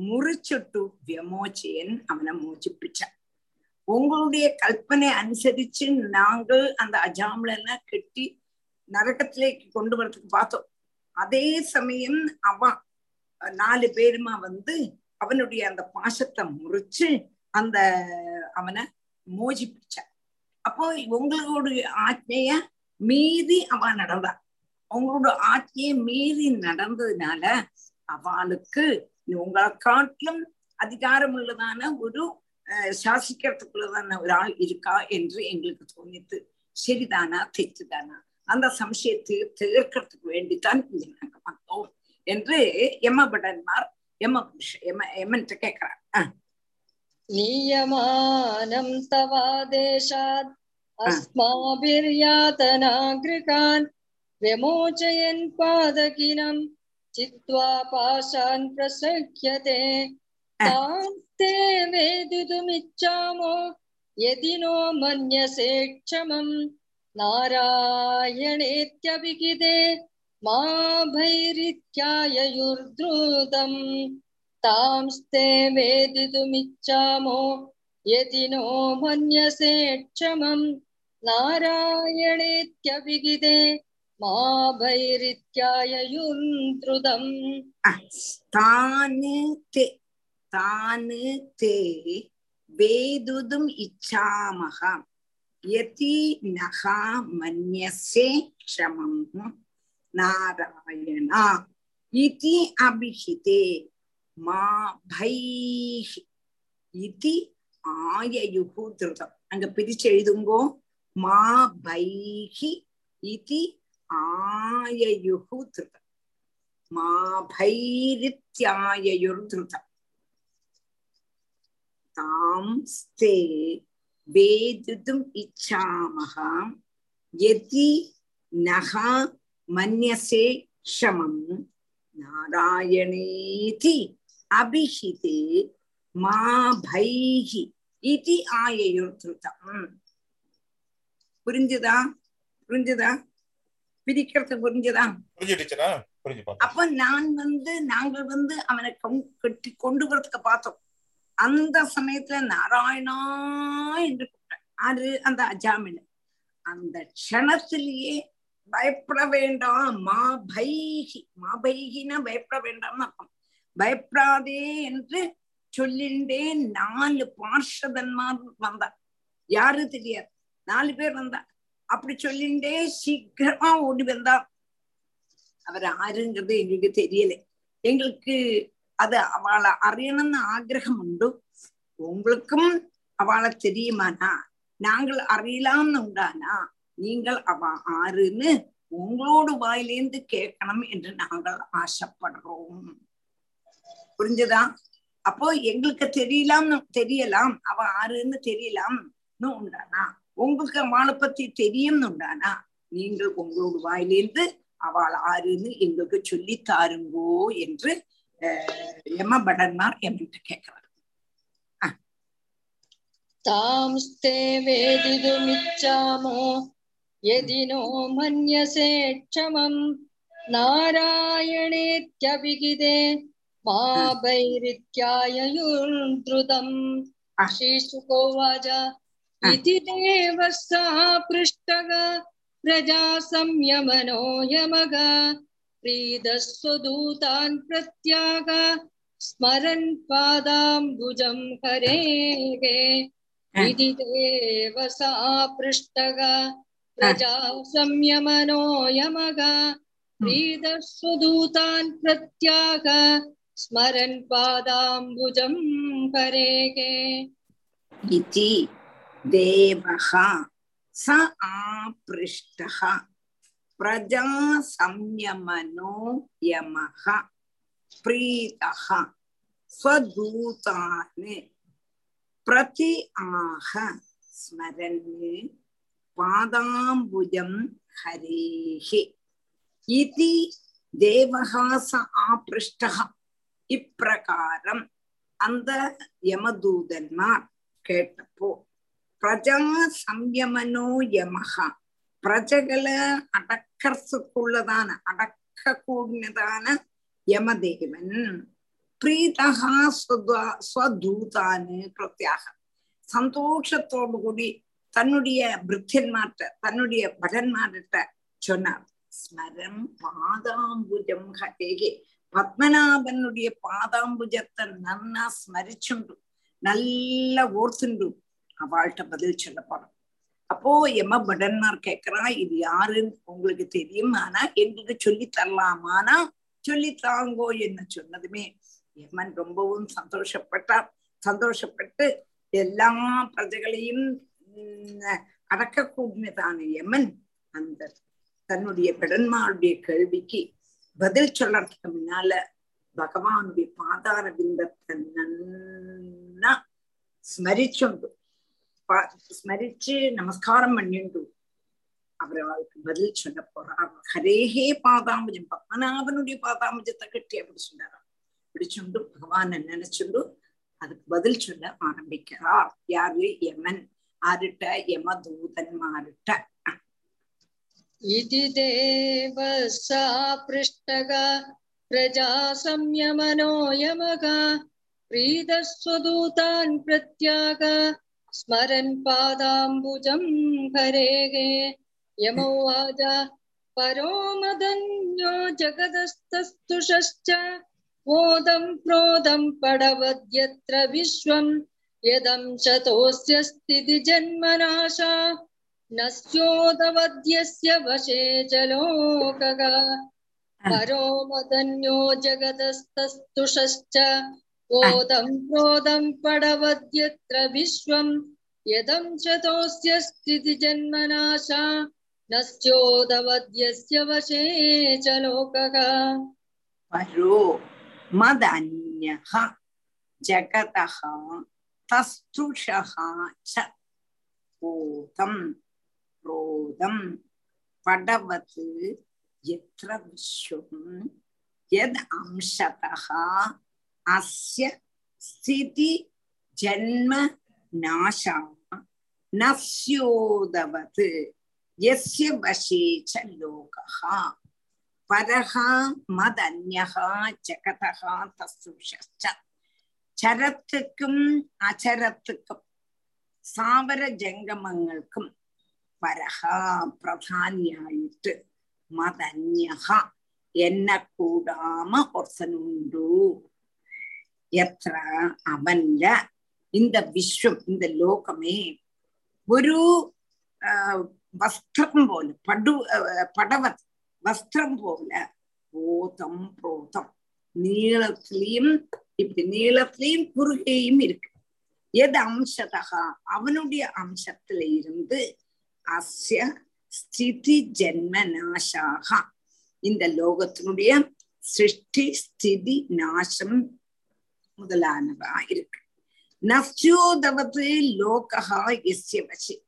முறிச்சுட்டு வியமோச்சேன் அவனை மோச்சிப்பிச்சான். உங்களுடைய கல்பனை அனுசரிச்சு நாங்கள் அந்த அஜாமலனை கெட்டி நரகத்திலே கொண்டு வரதுக்கு பார்த்தோம். அதே சமயம் அவன் நாலு பேருமா வந்து அவனுடைய அந்த பாசத்தை முறிச்சு அந்த அவனை மோஜிப்பிச்ச. அப்போ உங்களோட ஆജ്ഞைய மீறி அவ நடந்தா. உங்களோட ஆட்சியை மீறி நடந்ததுனால அவளுக்கு உங்களை காட்டிலும் அதிகாரம் உள்ளதான ஒரு சாசிக்கிறதுக்குள்ளதான ஒரு ஆள் இருக்கா என்று எங்களுக்கு தோணித்து சரிதானா தெச்சுதானா? அந்த சம்சயத்தை தீர்க்கறதுக்கு வேண்டித்தான் இங்க நாங்க வந்தோம். என்று எம்மபடன்மார் எம்ம புருஷ எம்ம எம்மன்ட்டு கேட்கிறார் नीयमानं तवादेशात् अस्माभिर्यातनागृहान् व्यमोचयन् पादकिनं चित्वा पाशान् प्रसह्यते तास्ते वेदितुमिच्छामो यदि नो मन्यसे क्षमं नारायणेत्यभिगिते मा भैरित्याययुर्द्रुतम् तांस्ते वेदितुमिच्छामो यदि नो मन्यसे क्षमं नारायणेत्यभिगिदे मा भैरित्याययुर्द्रुतम् तानि ते तान् ते वेदुदुम् इच्छामः यति नः मन्यसे क्षमम् நாராயணா இதி அபிஹிதே மா பைஹி இதி ஆயயுகு திருதம் அங்க பிரிச்சு எழுதுங்கோ மா பைஹி இதி ஆயயுகு திருதம் மா பைரித்யாயயுர்திருதம் தாம் ஸ்தே வேதிதும் இச்சாமக யதி நகா மன்யசே க்ஷமம் நாராயணேதி அபிஹிதே மா பைஹி இதி ஆயயுர்திருதம். புரிஞ்சுதா? புரிஞ்சுதா? பிரிக்கிறது புரிஞ்சுதா? அப்ப நான் வந்து நாங்கள் வந்து அவனை கட்டி கொண்டு வரதுக்கு பார்த்தோம். அந்த சமயத்துல நாராயணா என்று கூப்பிட்டேன். அது அந்த அஜாமின் அந்த க்ஷணத்திலேயே பயப்பட வேண்டாம் மா பைகி மா பைகினா பயப்பட வேண்டாம்னு அர்த்தம். பயப்படாதே என்று சொல்லிண்டே நாலு பார்ஷதன்மார் வந்தா யாரு தெரியாது? நாலு பேர் வந்தா அப்படி சொல்லிண்டே சீக்கிரமா ஓடி வந்தா அவர் ஆருங்கிறது எங்களுக்கு தெரியல. எங்களுக்கு அது அவளை அறியணும்னு ஆகிரகம் உண்டு. உங்களுக்கும் அவளை தெரியுமானா நாங்கள் அறியலாம்னு உண்டானா? நீங்கள் அவ ஆறுன்னு உங்களோட வாயிலேந்து கேட்கணும் என்று நாங்கள் ஆசைப்படுறோம். புரிஞ்சுதா? அப்போ எங்களுக்கு தெரியலாம் தெரியலாம். அவ ஆறுன்னு தெரியலாம். உண்டானா? உங்களுக்கு அவளை பத்தி தெரியும்னு உண்டானா? நீங்கள் உங்களோட வாயிலேந்து அவள் ஆறுன்னு எங்களுக்கு சொல்லி தாருங்கோ என்று யம படன்மார் என்கிட்ட கேட்கிறார். தாம்ஸ்தே வேதிதுமிச்சாமோ यदि नो मन्यसे क्षमम् नारायणेत्यभिगिदे मा वैरित्याययुर्धृतम् Ah. श्रीशुकोवाच इति देव सा पृष्टग प्रजा संयमनो यमग प्रीदस्वदूतान् प्रत्याग स्मरन् पादाम्बुजं हरेः इति देव सा पृष्टग प्रजा संयमनो यमग प्रीदस्वदूतान् प्रत्याग स्मरन् पादाम्बुजं हरेः इति देवः स आपृष्टः प्रजा संयमनो यमः प्रीतः स्वदूतान् प्रति आह स्मरन् பாதாம்புஜம் ஹரேஹி. இது தேவகாச ஆபிருஷ்டக இப்பிரகாரம் அந்த யமதூதன்மார் கேட்டப்போ பிரஜா சம்யமனோ யமகா பிரஜகளை அடக்கிறதுக்குள்ளதான அடக்க கூடினதான யமதேவன் பிரீதா ஸ்வதூதான்னு பிரத்யாக. சந்தோஷத்தோடு கூடி தன்னுடைய பிருத்தியன்மார்ட்ட தன்னுடைய படன்மார்கிட்ட சொன்னார். ஸ்மரம் பாதாம்புஜம் ஹட்டேகே பத்மநாபனுடைய பாதாம்புஜத்தை நன்னா ஸ்மரிச்சுண்டு நல்லா ஓர்த்துண்டு அவள்கிட்ட பதில் சொல்ல போறோம் அப்போ எம்ம படன்மார் கேக்குறா இது யாருன்னு உங்களுக்கு தெரியும். ஆனா எங்களுக்கு சொல்லி தரலாமானா சொல்லி தாங்கோ என்ன சொன்னதுமே எம்மன் ரொம்பவும் சந்தோஷப்பட்டார். சந்தோஷப்பட்டு எல்லா பிரஜைகளையும் அடக்கக்கூடியதான யமன் அந்த தன்னுடைய பெடன்மாருடைய கேள்விக்கு பதில் சொல்றதுக்கு முன்னால பகவானுடைய பாதார பிந்தத்தை நன்னா ஸ்மரிச்சுண்டு. ஸ்மரிச்சு நமஸ்காரம் பண்ணிண்டு. அவர் அவளுக்கு பதில் சொல்ல போறார். ஹரேஹே பாதாம்பஜம். பத்மநாபனுடைய பாதாம்பஜத்தை கட்டி அப்படி சொன்னாராம். பிடிச்சுண்டு பகவான நினைச்சுண்டு அதுக்கு பதில் சொல்ல ஆரம்பிக்கிறார். யாரு? யமன். ആരിട്ട യമദൂതന്മാരിട്ട ഇതി ദേവ പൃഷ്ടക പ്രജാ സംയമനോയമക പ്രീതസ്വദൂതാൻ പ്രത്യാഗ സ്മരൻ പാദാംബുജം ഭരേഗേ യമൗവാച പരോമദന്യോ ജഗതസ്തസ്തുഷ്ച മോദം ക്രോധം പടവദ്യത്ര വിശ്വം प्रोदं पडवद्यत्र विश्वं यदं शतोऽस्य स्थितिजन्मनाशा न स्योदवद्यस्य वशे च लोकः परो मदन्यो जगदस्तस्तुषश्च बोधं क्रोधं पडवद्यत्र विश्वं यदं शतोऽस्य स्थितिजन्मनाशा न स्योदवद्यस्य वशे च लोकः परो मदन्यः जगतः தஸ்துஷகாச்சோதம் ரோதம் படவது எத்திர விஸ்வம் எத் அம்சதா அஸ்ய ஸ்திதி ஜன்ம நாசா நஸ்யோதவது எஸ்ய வசேச்ச லோகா பரஹா மதன்யா ஜகதா தஸ்துஷச்ச ചരത്തുക്കും അചരത്തുക്കും സാവര ജംഗമങ്ങൾക്കും പരഹ പ്രധാനിയായിട്ട് മതന്യഹ എന്നെ കൂടാമ ഒർത്തനുണ്ടു എത്ര അവന്റെ இந்த விஸ்வம் இந்த லோகமே ஒரு வஸ்திரம் போல படு படவத் வஸ்திரம் போல போதம் புரோதம் நீளத்திலையும் இப்படி நீளத்திலையும் குறுகையும் இருக்கு. எது அம்சதகா? அவனுடைய அம்சத்துல இருந்து அஸ்ய ஸ்திதி ஜென்ம நாசாக. இந்த லோகத்தினுடைய சிருஷ்டி ஸ்திதி நாசம் முதலானவா இருக்கு. நஸ்யோதவது லோகா எஸ்ய வசி.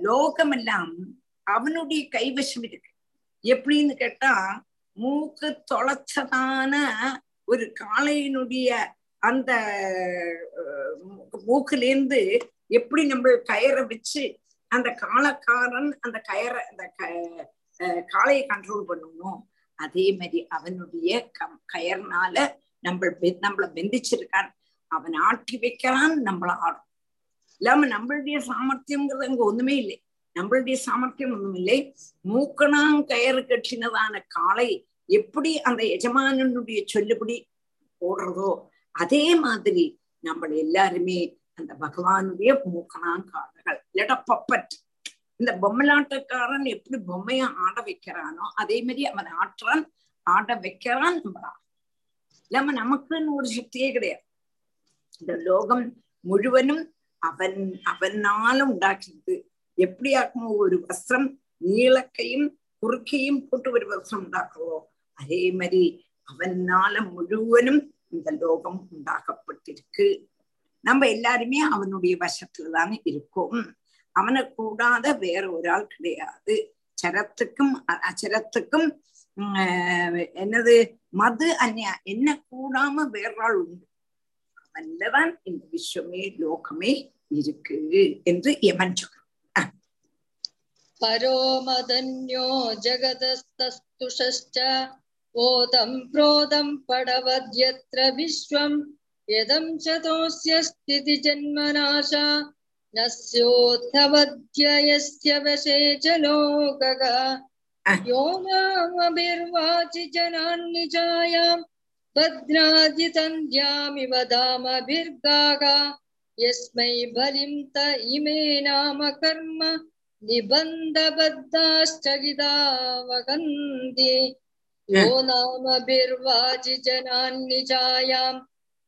லோகம் எல்லாம் அவனுடைய கைவசம் இருக்கு. எப்படின்னு கேட்டா மூக்கு தொலைச்சதான ஒரு காளையினுடைய அந்த மூக்கிலேருந்து மூக்குல இருந்து எப்படி நம்ம கயரை வச்சு அந்த காலக்காரன் அந்த கயரை அந்த க- காளையை கண்ட்ரோல் பண்ணணும் அதே மாதிரி அவனுடைய கம் கயர்னால நம்ம பெ- நம்மள பெந்திச்சிருக்கான் அவன் ஆட்டி வைக்கிறான் நம்மள ஆடும். இல்லாம நம்மளுடைய சாமர்த்தியம்ங்கிறது அங்க ஒண்ணுமே இல்லை. நம்மளுடைய சாமர்த்தியம் ஒண்ணும் இல்லை மூக்கணாங் கயறு கட்டினதான காளை எப்படி அந்த எஜமானனுடைய சொல்லுபடி ஓடுறதோ அதே மாதிரி நம்ம எல்லாருமே அந்த பகவானுடைய மூக்கணாங்காரர்கள் இல்லடா பப்பட் இந்த பொம்மலாட்டக்காரன் எப்படி பொம்மைய ஆட வைக்கிறானோ அதே மாதிரி அவன் ஆற்றான் ஆட வைக்கிறான் நம்ம இல்லாம நமக்குன்னு ஒரு சக்தியே கிடையாது. இந்த லோகம் முழுவனும் அவன் அவனால உண்டாக்கியது. எப்படி ஆக்குமோ ஒரு வஸ்திரம் நீளக்கையும் குறுக்கையும் போட்டு ஒரு வஸ்திரம் உண்டாக்குறோம் அதே மாதிரி அவனால முழுவதும் இந்த லோகம் உண்டாக்கப்பட்டிருக்கு. நம்ம எல்லாருமே அவனுடைய வசத்துலதானே இருக்கோம். அவனை கூடாத வேற ஒரு ஆள் கிடையாது. சரத்துக்கும் அச்சரத்துக்கும் என்னது மது அந்நியா என்ன கூடாம வேறாள் உண்டு. அவன்லதான் இந்த விஸ்வமே லோகமே இருக்கு என்று யமன் சொல்றான் பரோ ஜகதஸ்துஷ்ட ओदं प्रोदं पडवद्यत्र विश्वं यदं च तोऽस्य स्थितिजन्मनाशा न स्योत्थवद्य यस्य वशे च लोकः यो नामभिर्वाचि जनान् निजायां भद्रादितन्द्यामिव दामभिर्गाः यस्मै बलिं त इमे नाम कर्म निबन्धबद्धाश्चगिता वहन्ति यो नामभिर्वाजिजनान्निजायाम्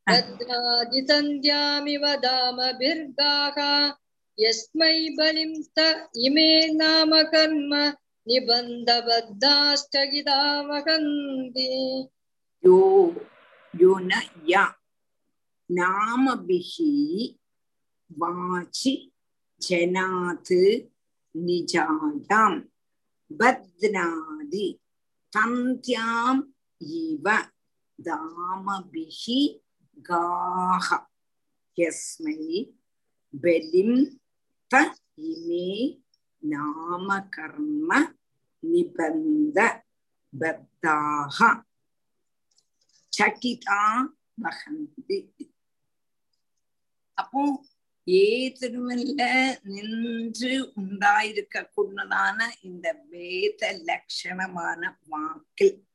रत्नादिसन्ध्यामिव दामभिर्गाः यस्मै बलिं त इमे नाम कर्म निबन्धबद्धाष्टगिदावहन्ति यो यो न या नामभिः वाचि जनात् निजायाम् बध्नादि சந்தியாம் இவ தாமபிஹி காஹ யஸ்மை பலிம் த இமே நாம கர்ம நிபந்த பத்தாக சகிதா வகந்தி அப்போ ஏ திருமல்ல நின்று உண்டாயிருக்க கூடதான இந்த வேத லட்சணமான வாக்கில்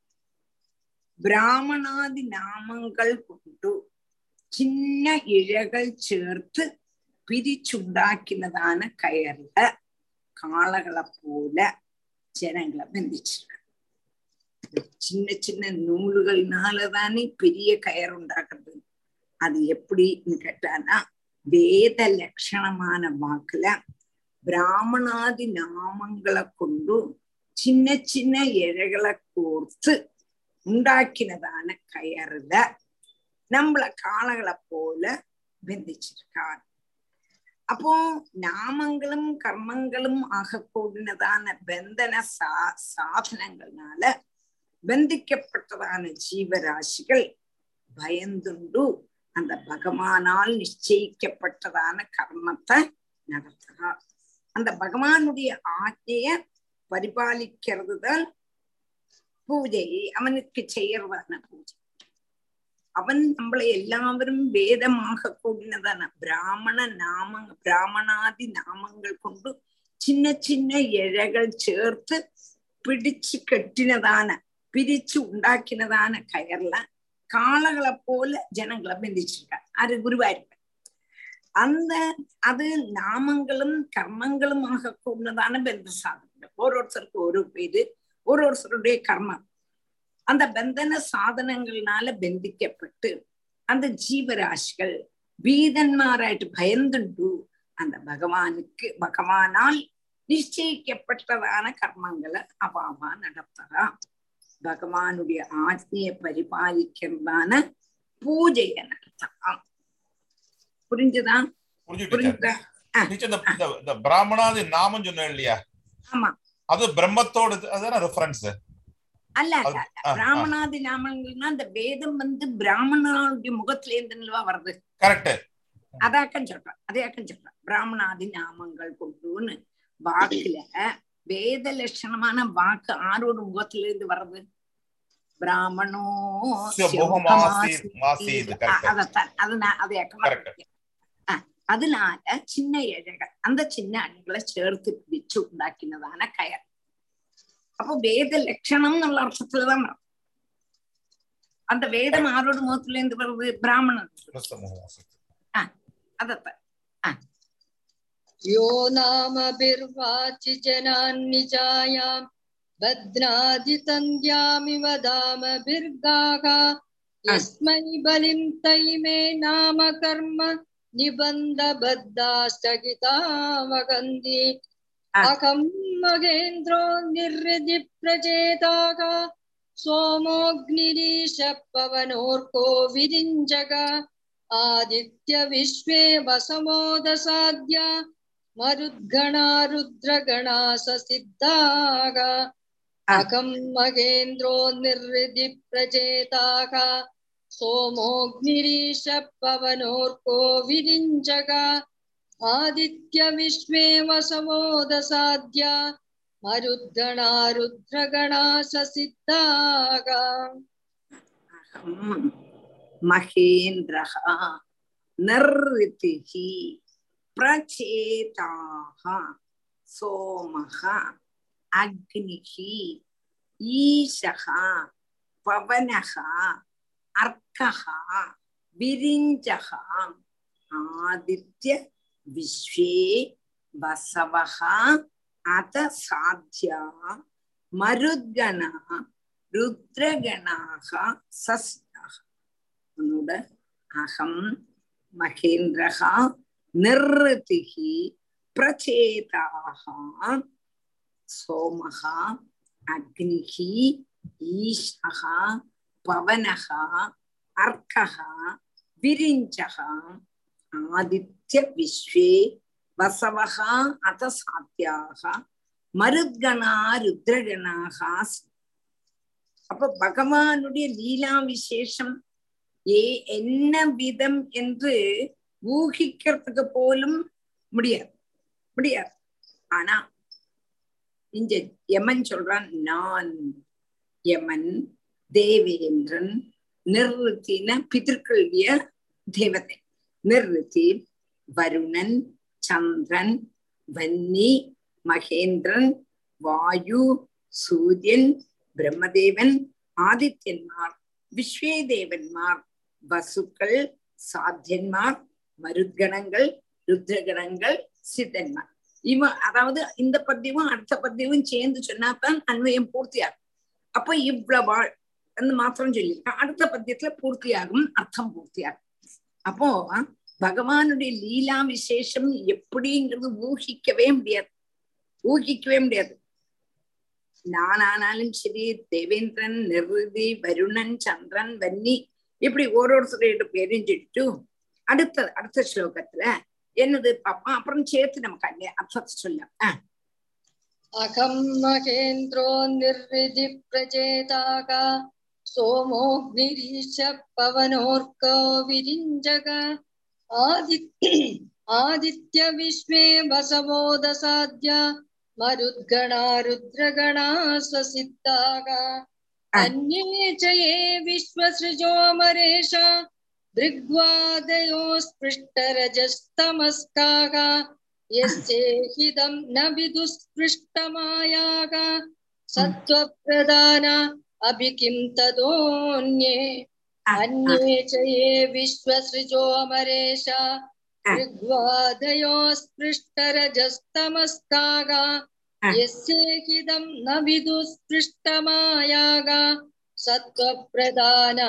பிராமணாதி நாமங்கள் கொண்டு சின்ன இழகள் சேர்த்து பிரிச்சுண்டாக்கினதான கயர்ல காளைகளை போல ஜனங்களை பந்திச்சிருக்க சின்ன சின்ன நூல்கள்னாலதானே பெரிய கயர் உண்டாக்குறது. அது எப்படின்னு கேட்டானா வேத லட்சணமான வாக்குல பிராமணாதி நாமங்களை கொண்டு சின்ன சின்ன இழைகளை கோர்த்து உண்டாக்கினதான கயறுல நம்மள காளைகளை போல பிந்திச்சிருக்கார் அப்போ நாமங்களும் கர்மங்களும் ஆகக்கூடினதான பந்தன சா சாதனங்கள்னால பந்திக்கப்பட்டதான ஜீவராசிகள் பயந்துண்டு அந்த பகவானால் நிச்சயிக்கப்பட்டதான கர்மத்தை நடத்துறார் அந்த பகவானுடைய ஆஜைய பரிபாலிக்கிறது தான் பூஜை. அவனுக்கு செய்யறதான பூஜை. அவன் நம்மளை எல்லாவரும் வேதமாக கூடினதான பிராமண நாம பிராமணாதி நாமங்கள் கொண்டு சின்ன சின்ன இழைகள் சேர்த்து பிடிச்சு கட்டினதான பிரிச்சு உண்டாக்கினதான கயர்ல காளைகளை போல ஜனங்களை பிந்திச்சிருக்கார் அது குருவாயிருப்ப அந்த அது நாமங்களும் கர்மங்களுமாக கூடதான பந்த சாதனங்கள் ஒருத்தருக்கு ஒரு பேரு ஒரு ஒருத்தருடைய கர்மம். அந்த பந்தன சாதனங்கள்னால பந்திக்கப்பட்டு அந்த ஜீவராசிகள் வீதன்மாராயிட்டு பயந்துண்டு அந்த பகவானுக்கு பகவானால் நிச்சயிக்கப்பட்டதான கர்மங்களை அவாமா நடத்தலாம். பகவானுடைய ஆജ്ഞையை பரிபாலிக்கிறதான பூஜைய நடத்தலாம் புரிஞ்சுதா புரிஞ்சுதா இந்த- பிராமணாதி நாமம் சொன்னேன் இல்லையா ஆமா அது பிரம்மத்தோட அதான ரெஃபரன்ஸ் அல்ல. பிராமணாதி நாமங்கள்னா அந்த வேதம் வந்து பிராமணனுடைய முகத்துல இருந்துவா வருது கரெக்ட் அதாக்கம் சொல்றேன் அதையாக்கம் சொல்றேன் பிராமணாதி நாமங்கள் கொண்டுன்னு வாக்குல வேத லட்சணமான வாக்கு ஆரோட முகத்துல இருந்து வர்றது? பிராமணோ அதனால சின்ன ஏழைகள் அந்த சின்ன அணிகளை சேர்த்து பிடிச்சு உண்டாக்கினதான கயர் அப்போ வேத லட்சணம் உள்ள அர்த்தத்துலதான் அந்த வேதம் ஆரோட முகத்துல இருந்து வருது பிராமணன் அதத்தான். यो नामभिर्वाचि जनान् निजायाम् बध्नादि तन्द्यामिव धामभिर्गाः यस्मै बलिं तैमे नाम कर्म निबन्धबद्धा स्थगिता वगन्ति अहं मगेन्द्रो निर्हृदि प्रचेताः सोमोऽग्निरीश पवनोर्को विरिञ्जग आदित्यविश्वे वसमोदसाद्य मरुद्गणा रुद्रगणा ससिद्धाः अहं मगेन्द्रो निर्हृदि प्रचेताः सोमोऽग्निरीश पवनोर्को विरिञ्जग आदित्यविश्वे वसमोदसाद्य मरुद्गणा रुद्रगणा ससिद्धाः अहं महेन्द्रः निर्ऋतिः பிரச்சேதாக சோமக அக்னிகி ஈஷகா பவனகா அர்க்ககா விரிஞ்சகா ஆதித்ய விஸ்வே வசவகா அத சாத்தியா மருத்கணா ருத்ரகணாக சஸ்தாக உன்னோட அகம் மகேந்திரகா நிர்ருதிகி பிரச்சேதாக சோமகா அக்னிகி ஈஷகா பவனகா அர்க்ககா விரிஞ்சகா ஆதித்ய விஸ்வே வசவகா அத சாத்தியாக மருத்கணா ருத்ரகணாக அப்ப பகவானுடைய லீலா விசேஷம் ஏ என்ன விதம் என்று ஊகிக்கிறதுக்கு போலும் முடியாது. முடியாது. ஆனா இங்க யமன் சொல்றான் நான் யமன் தேவேந்திரன் நிர்ருத்தின பிதற்களுடைய தேவதை நிர்ருத்தி வருணன் சந்திரன் வன்னி மகேந்திரன் வாயு சூரியன் பிரம்மதேவன் ஆதித்யன்மார் விஸ்வேதேவன்மார் வசுக்கள் சாத்தியன்மார் மருத்கணங்கள் ருத்ரகணங்கள் சித்தன்மார். இவன் அதாவது இந்த பத்தியமும் அடுத்த பத்தியமும் சேர்ந்து சொன்னாதான் அன்வயம் பூர்த்தியாகும். அப்ப இவ்வளவாள் என்று மாத்திரம் சொல்லியிருக்கான். அடுத்த பத்தியத்துல பூர்த்தியாகும் அர்த்தம் பூர்த்தியாகும். அப்போ பகவானுடைய லீலா விசேஷம் எப்படிங்கிறது ஊகிக்கவே முடியாது. ஊகிக்கவே முடியாது. நானானாலும் சரி தேவேந்திரன் நிருதி வருணன் சந்திரன் வன்னி இப்படி ஓரோருத்தரோட பேரும் சொல்லிட்டு அடுத்த அடுத்த ஸ்லோகத்துல என்னது பாப்பா? அப்புறம் சேர்த்து நமக்கு அங்கே அர்த்தத்தை சொல்ல. அகம் மகேந்திரோ நிர்விதி பிரஜேதாக சோமோக்னிரீஷ பவனோர்கோ விரிஞ்சக. ஆதித்ய ஆதித்ய விஸ்வே வசவோத சாத்யா மருத்கணா ருத்ரகணா ஸ்வசித்தாக. அந்யே விஸ்வசிருஜோமரேஷா दृग्वादयो स्पृष्टरजस्तमस्काः यस्येहिदं न विदुस्पृष्टमायाः सत्त्वप्रधान अपि किं तदोऽन्ये अन्ये च ये विश्वसृजोमरेश ऋग्वादयो स्पृष्टरजस्तमस्काः यस्येहिदं न विदुस्पृष्टमायाः सत्त्वप्रधान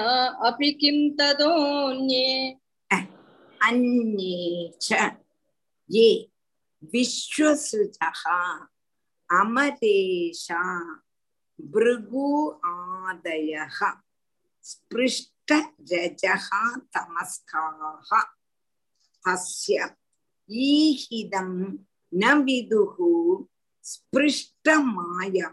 अपि किं तदोऽन्ये अन्ये च ये विश्वसृजः अमरेशा भृगु आदयः स्पृष्टरजः तमस्काः तस्य ईहिदं न विदुः स्पृष्टमायाः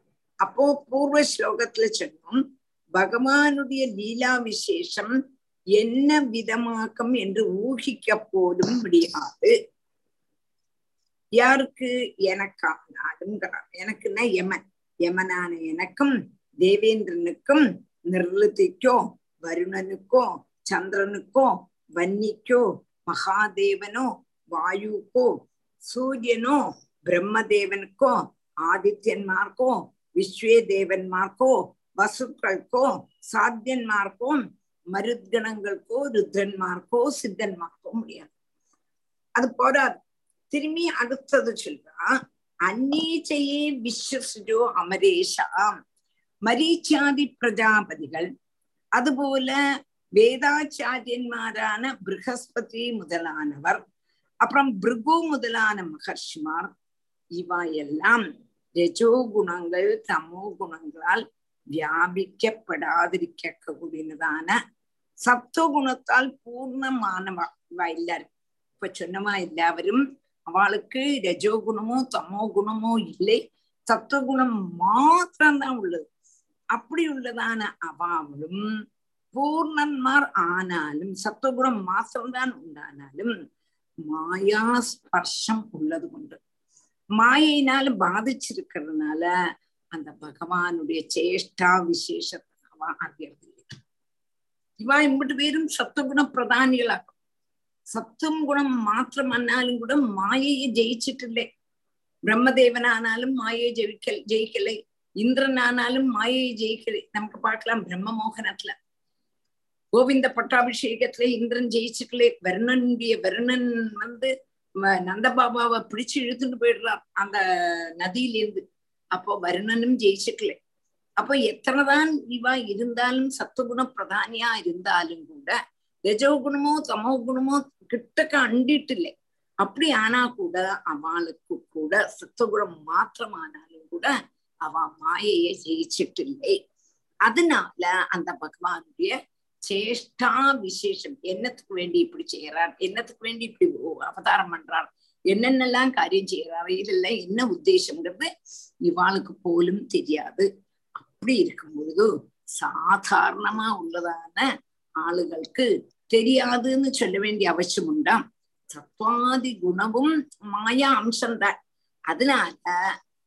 அப்போ பூர்வ ஸ்லோகத்துல சொன்னோம் பகவானுடைய லீலா விசேஷம் என்ன விதமாக்கம் என்று ஊகிக்க போலும் முடியாது. யாருக்கு? எனக்கானாலுங்கிறார் எனக்குன்னா யமன். யமனான எனக்கும் தேவேந்திரனுக்கும் நிர்லுதிக்கோ வருணனுக்கோ சந்திரனுக்கோ வன்னிக்கோ மகாதேவனோ வாயுக்கோ சூரியனோ பிரம்மதேவனுக்கோ ஆதித்யன்மார்க்கோ விஸ்வே தேவன்மார்க்கோ வசுக்கൾக்கோ சாத்தியன்மார்க்கோ மருத்கணங்களுக்கோ ருத்ரன்மார்க்கோ சித்தன்மார்க்கோ முடியாது. அது போராது திரும்பி அடுத்தது சொல்றா அந்நீச்சையே விஸ்வசுஜோ அமரேஷாம் மரீச்சாதி பிரஜாபதிகள் அதுபோல வேதாச்சாரியன்மாரான ப்ரகஸ்பதி முதலானவர் அப்புறம் பிருகு முதலான மகர்ஷிமார் இவா எல்லாம் ரஜோ குணங்கள் தமோ குணங்களால் வியாபிக்கப்படாதிருக்க கூடியதான சப்த குணத்தால் பூர்ணமானவா இவா எல்லாரும் இப்ப சொன்னவா எல்லாவரும் அவளுக்கு ரஜோ குணமோ தமோ குணமோ இல்லை சத்துவகுணம் மாத்திரம்தான் உள்ளது அப்படி உள்ளதான அவாவளும் பூர்ணன்மார் ஆனாலும் சத்துவகுணம் மாத்திரம்தான் உண்டானாலும் மாயா ஸ்பர்ஷம் உள்ளது கொண்டு மாயினால பாதிச்சிருக்கிறதுனால அந்த பகவானுடைய சேஷ்டா விசேஷத்தவா அறியறது இல்லை. இவா இம்பிட்டு பேரும் சத்துவகுண பிரதானிகளாகும். சத்துவம் குணம் மாத்திரம் அன்னாலும் கூட மாயையை ஜெயிச்சிட்டு பிரம்மதேவனானாலும் மாயை ஜெயிக்கல் ஜெயிக்கலை. இந்திரன் ஆனாலும் மாயை ஜெயிக்கலை. நமக்கு பார்க்கலாம் பிரம்ம மோகனத்துல கோவிந்த பட்டாபிஷேகத்துல இந்திரன் ஜெயிச்சுக்கலே வருணனுடைய வருணன் வந்து நந்த பாபாவை பிடிச்சு இழுத்துட்டு போயிடுறான் அந்த நதியிலிருந்து. அப்போ வருணனும் ஜெயிச்சுக்கல. அப்போ எத்தனைதான் இவா இருந்தாலும் சத்துகுண பிரதானியா இருந்தாலும் கூட ரஜோ குணமோ தமோ குணமோ கிட்டக்க அண்டிட்டு அப்படி ஆனா கூட அவளுக்கு கூட சத்துகுணம் மாத்திரமானாலும் கூட அவ மாயையை ஜெயிச்சிட்டு இல்லை அதனால அந்த பகவானுடைய சேஷ்டா விசேஷம் என்னத்துக்கு வேண்டி இப்படி செய்யறார் என்னத்துக்கு வேண்டி இப்படி அவதாரம் பண்றார்? என்னென்னலாம் காரியம் செய்யறாரு இதெல்லாம் என்ன உத்தேசம்ங்கிறது இவாளுக்கு போலும் தெரியாது. அப்படி இருக்கும் பொழுது சாதாரணமா உள்ளதான ஆளுகளுக்கு தெரியாதுன்னு சொல்ல வேண்டிய அவசியம் உண்டாம் சத்வாதி குணமும் மாயா அம்சம்தான். அதனால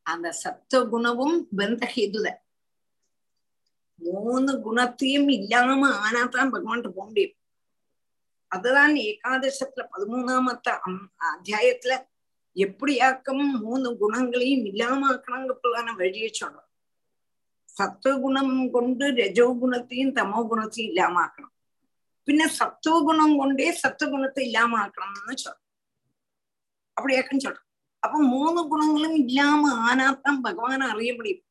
அந்த சத்துவ குணமும் பந்தஹேதுத மூணு குணத்தையும் இல்லாம ஆனாதான் பகவான் போக முடியும். அதுதான் ஏகாதசத்துல பதிமூணாமத்த அத்தியாயத்துல எப்படியாக்கம் மூணு குணங்களையும் இல்லாம ஆக்கணுங்கிறதான வழியை சொல்றோம். சத்துவகுணம் கொண்டு ரஜோ குணத்தையும் தமோ குணத்தையும் இல்லாம ஆக்கணும். பின்ன சத்துவ குணம் கொண்டே சத்துவகுணத்தை இல்லாம ஆக்கணும்னு சொல்றோம். அப்படியாக்குன்னு சொல்றோம். அப்ப மூணு குணங்களும் இல்லாம ஆனாதான் பகவான அறிய முடியும்.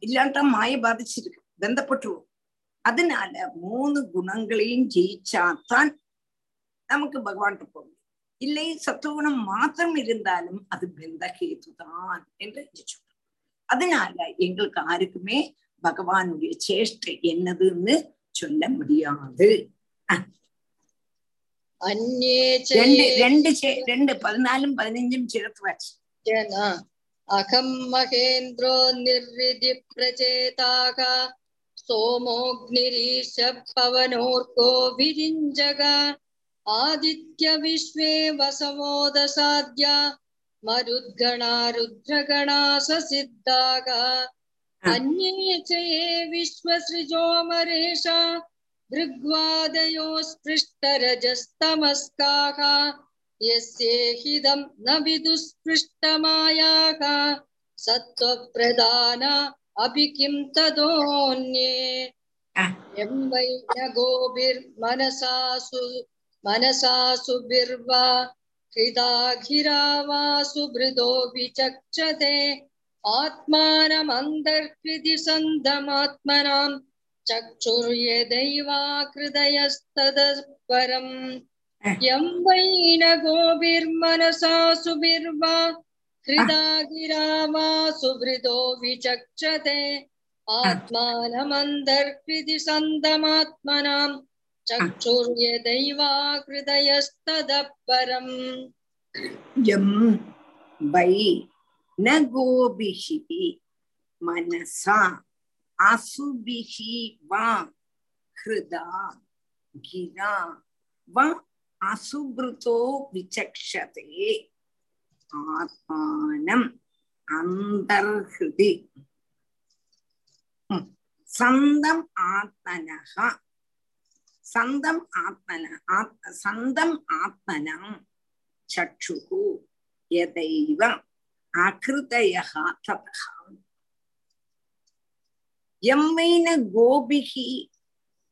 இல்லாட்டா ബന്ധപ്പെട്ടുള്ളൂ அதனால மூணு குணங்களையும் ஜெயிச்சாத்தான் நமக்கு பகவான் போகும். இல்லை சத்துவகுணம் மாத்திரம் இருந்தாலும் அது பெந்தகேது தான் என்று சொல்றோம் அதனால எங்களுக்கு ஆருக்குமே பகவானுடைய சேஷ்டை என்னதுன்னு சொல்ல முடியாது. ரெண்டு ரெண்டு ரெண்டு பதினாலும் பதினஞ்சும் சேர்த்து வச்சு அகம் மகேந்திரோ நிர்விதி பிரஜேதாக सोमोऽग्निरीश पवनोर्को विरिञ्जग आदित्य विश्वे वसमोदसाद्या मरुद्गणा रुद्रगणा ससिद्धाः अन्ये च ये विश्वसृजोमरेषा भृग्वादयो स्पृष्टरजस्तमस्काः यस्येहिदं न विदुस्पृष्टमायाः सत्त्वप्रधाना अपि किं तदोऽन्ये यं वै न गोभिर्मनसासु मनसासुभिर्वा हृदाघिरा वा सुहृदो विचक्षते आत्मानमन्तर्हृदि सन्दमात्मनां चक्षुर्यदैवाकृदयस्तदपरम् यं वै न गोभिर्मनसा सुभिर्वा हृदा गिरा वा सुहृदो विचक्षते आत्मानमन्तर्हृदि सन्दमात्मनां चक्षुर्यदैवाकृदयस्तदपरम्। यं वै न गोभिः मनसा असुभिः वा हृदा गिरा वा असुभृतो विचक्षते। ஆத்மானம் அந்தர்ஹிருதி சந்தம் ஆத்மனக சந்தம் ஆத்மன ஆத் சந்தம் ஆத்மனம் சக்ஷு எதைவ அகிருதய ததா எம்மைன கோபிகி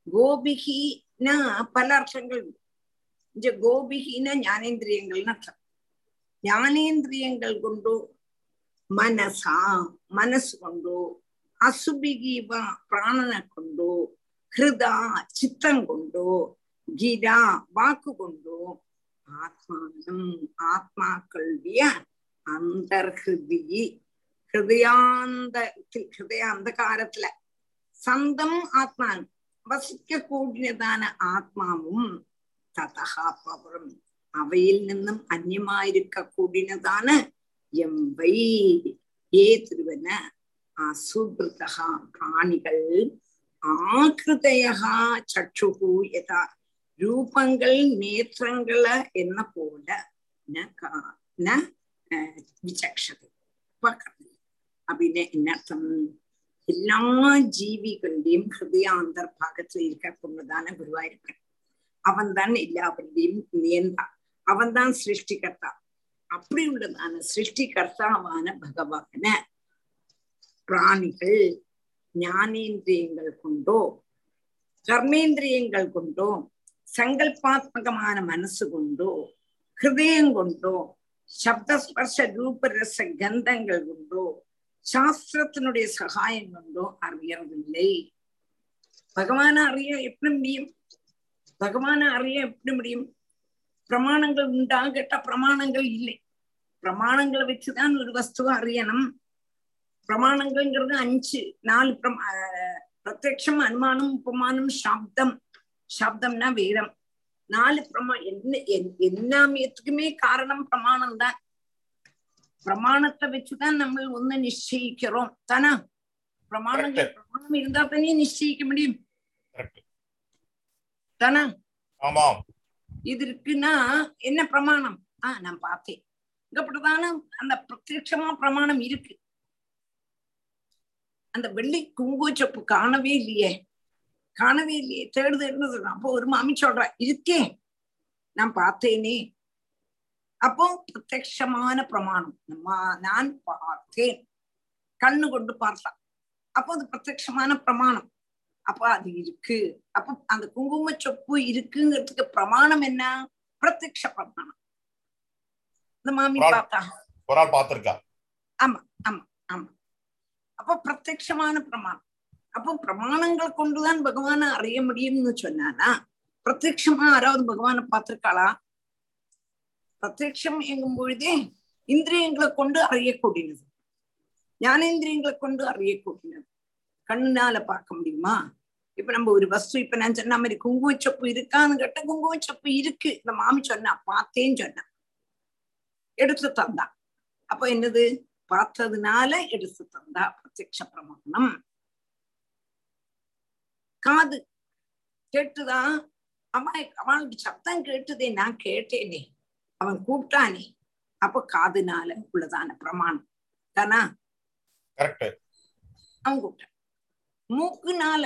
கோபிகின்னா பல அர்த்தங்கள் இங்க கோபிகின்னா ஞானேந்திரியங்கள்னு அர்த்தம். ஞானேந்திரியங்கள் கொண்டு மனசா மனசு கொண்டு அசுபிகிவ பிராணனை கொண்டு ஹிருதா சித்தம் கொண்டு கீதா வாக்கு கொண்டு ஆத்மானம் ஆத்மாக்களுடைய அந்தர்ஹிருதி ஹிருதயாந்த ஹிருதய அந்தகாரத்துல சந்தம் ஆத்மான் வசிக்க கூடியதான ஆத்மாவும் ததகா பவரம். അവയിൽ നിന്നും അന്യമായിരിക്ക കൂടിനതാണ് എം വൈ ഏ തിരുവന് അസുഹൃത പ്രാണികൾ ആകൃതയ ചക്ഷുഹു യഥാ രൂപങ്ങൾ നേത്രങ്ങള് എന്ന പോലെ വിചക്ഷത അപ്പിന്നെ എന്നർത്ഥം എല്ലാ ജീവികളുടെയും ഹൃദയാന്തർഭാഗത്തിൽ ഇരിക്ക കൊണ്ടുതാണ് ഗുരുവായൂരപ്പൻ അവൻ തന്നെ എല്ലാവരുടെയും നിയന്താ அவன் தான் எல்லாவருடையும் சிருஷ்டிகர்த்தா. அப்படி உள்ளதான சிருஷ்டிகர்த்தாவான பகவான பிராணிகள் ஞானேந்திரியங்கள் கொண்டோ கர்மேந்திரியங்கள் கொண்டோ சங்கல்பாத்மகமான மனசு கொண்டோ ஹிருதயம் கொண்டோ சப்தஸ்பர்ஷ ரூபரச கந்தங்கள் கொண்டோ சாஸ்திரத்தினுடைய சகாயம் கொண்டோ அறியறதில்லை. பகவான அறிய எப்படி முடியும்? பகவான அறிய எப்படி முடியும்? பிரமாணங்கள் உண்டா கேட்டா பிரமாணங்கள் இல்லை. பிரமாணங்களை வச்சுதான் ஒரு வஸ்துவை அறியணும் பிரமாணங்கள்ங்கிறது அஞ்சு நாலு பிரமா ஆஹ் பிரத்யக்ஷம் அனுமானம் உபமானம் சாப்தம். சாப்தம்னா வேதம். நாலு பிரமா என்ன என்- எல்லாமேத்துக்குமே காரணம் பிரமாணம் தான் பிரமாணத்தை வச்சுதான் நம்ம ஒண்ணு நிச்சயிக்கிறோம். தானா? பிரமாணங்கள் பிரமாணம் இருந்தா தானே நிச்சயிக்க முடியும். தானா? ஆமாம். இது இருக்குன்னா என்ன பிரமாணம்? ஆஹ் நான் பார்த்தேன். இங்கப்பட்டதான அந்த பிரத்யட்சமா பிரமாணம் இருக்கு. அந்த வெள்ளி குங்குச்சப்பு காணவே இல்லையே. காணவே இல்லையே. தேடு சொல்றான்? அப்போ ஒரு மாமி சொல்றா இருக்கே நான் பார்த்தேனே. அப்போ பிரத்யமான பிரமாணம். நான் பார்த்தேன். கண்ணு கொண்டு பார்த்தான். அப்போ அது பிரத்யமான பிரமாணம். அப்ப அது இருக்கு. அப்ப அந்த குங்கும சொப்பு இருக்குங்கிறதுக்கு பிரமாணம் என்ன? பிரத்யக்ஷ பிரமாணம் இந்த மாமி. பார்த்தா? ஆமா ஆமா ஆமா. அப்போ பிரத்யக்ஷமான பிரமாணம். அப்போ பிரமாணங்கள் கொண்டுதான் பகவானை அறிய முடியும்னு சொன்னானா? பிரத்யக்ஷமா யாராவது பகவானை பார்த்திருக்காளா? பிரத்யக்ஷம் எங்கும் பொழுதே இந்திரியங்களை கொண்டு அறியக்கூடியது ஞானேந்திரியங்களை கொண்டு அறியக்கூடியது கண்ணால பார்க்க முடியுமா? இப்ப நம்ம ஒரு வஸ்து இப்ப நான் சொன்ன மாதிரி குங்குமச்சப்பு இருக்கான்னு கேட்ட குங்குமச்சப்பு இருக்கு. இந்த மாமி சொன்னா பார்த்தேன்னு சொன்னா. எடுத்து தந்தா. அப்ப என்னது? பார்த்ததுனால எடுத்து தந்தா. பிரத்யக்ஷ பிரமாணம். காது. கேட்டுதா? அவன் அவனுக்கு சத்தம் கேட்டுதே. நான் கேட்டேனே. அவன் கூப்பிட்டானே. அப்ப காதுனால உள்ளதான பிரமாணம். தானா? அவன் கூப்பிட்டான். மூக்குனால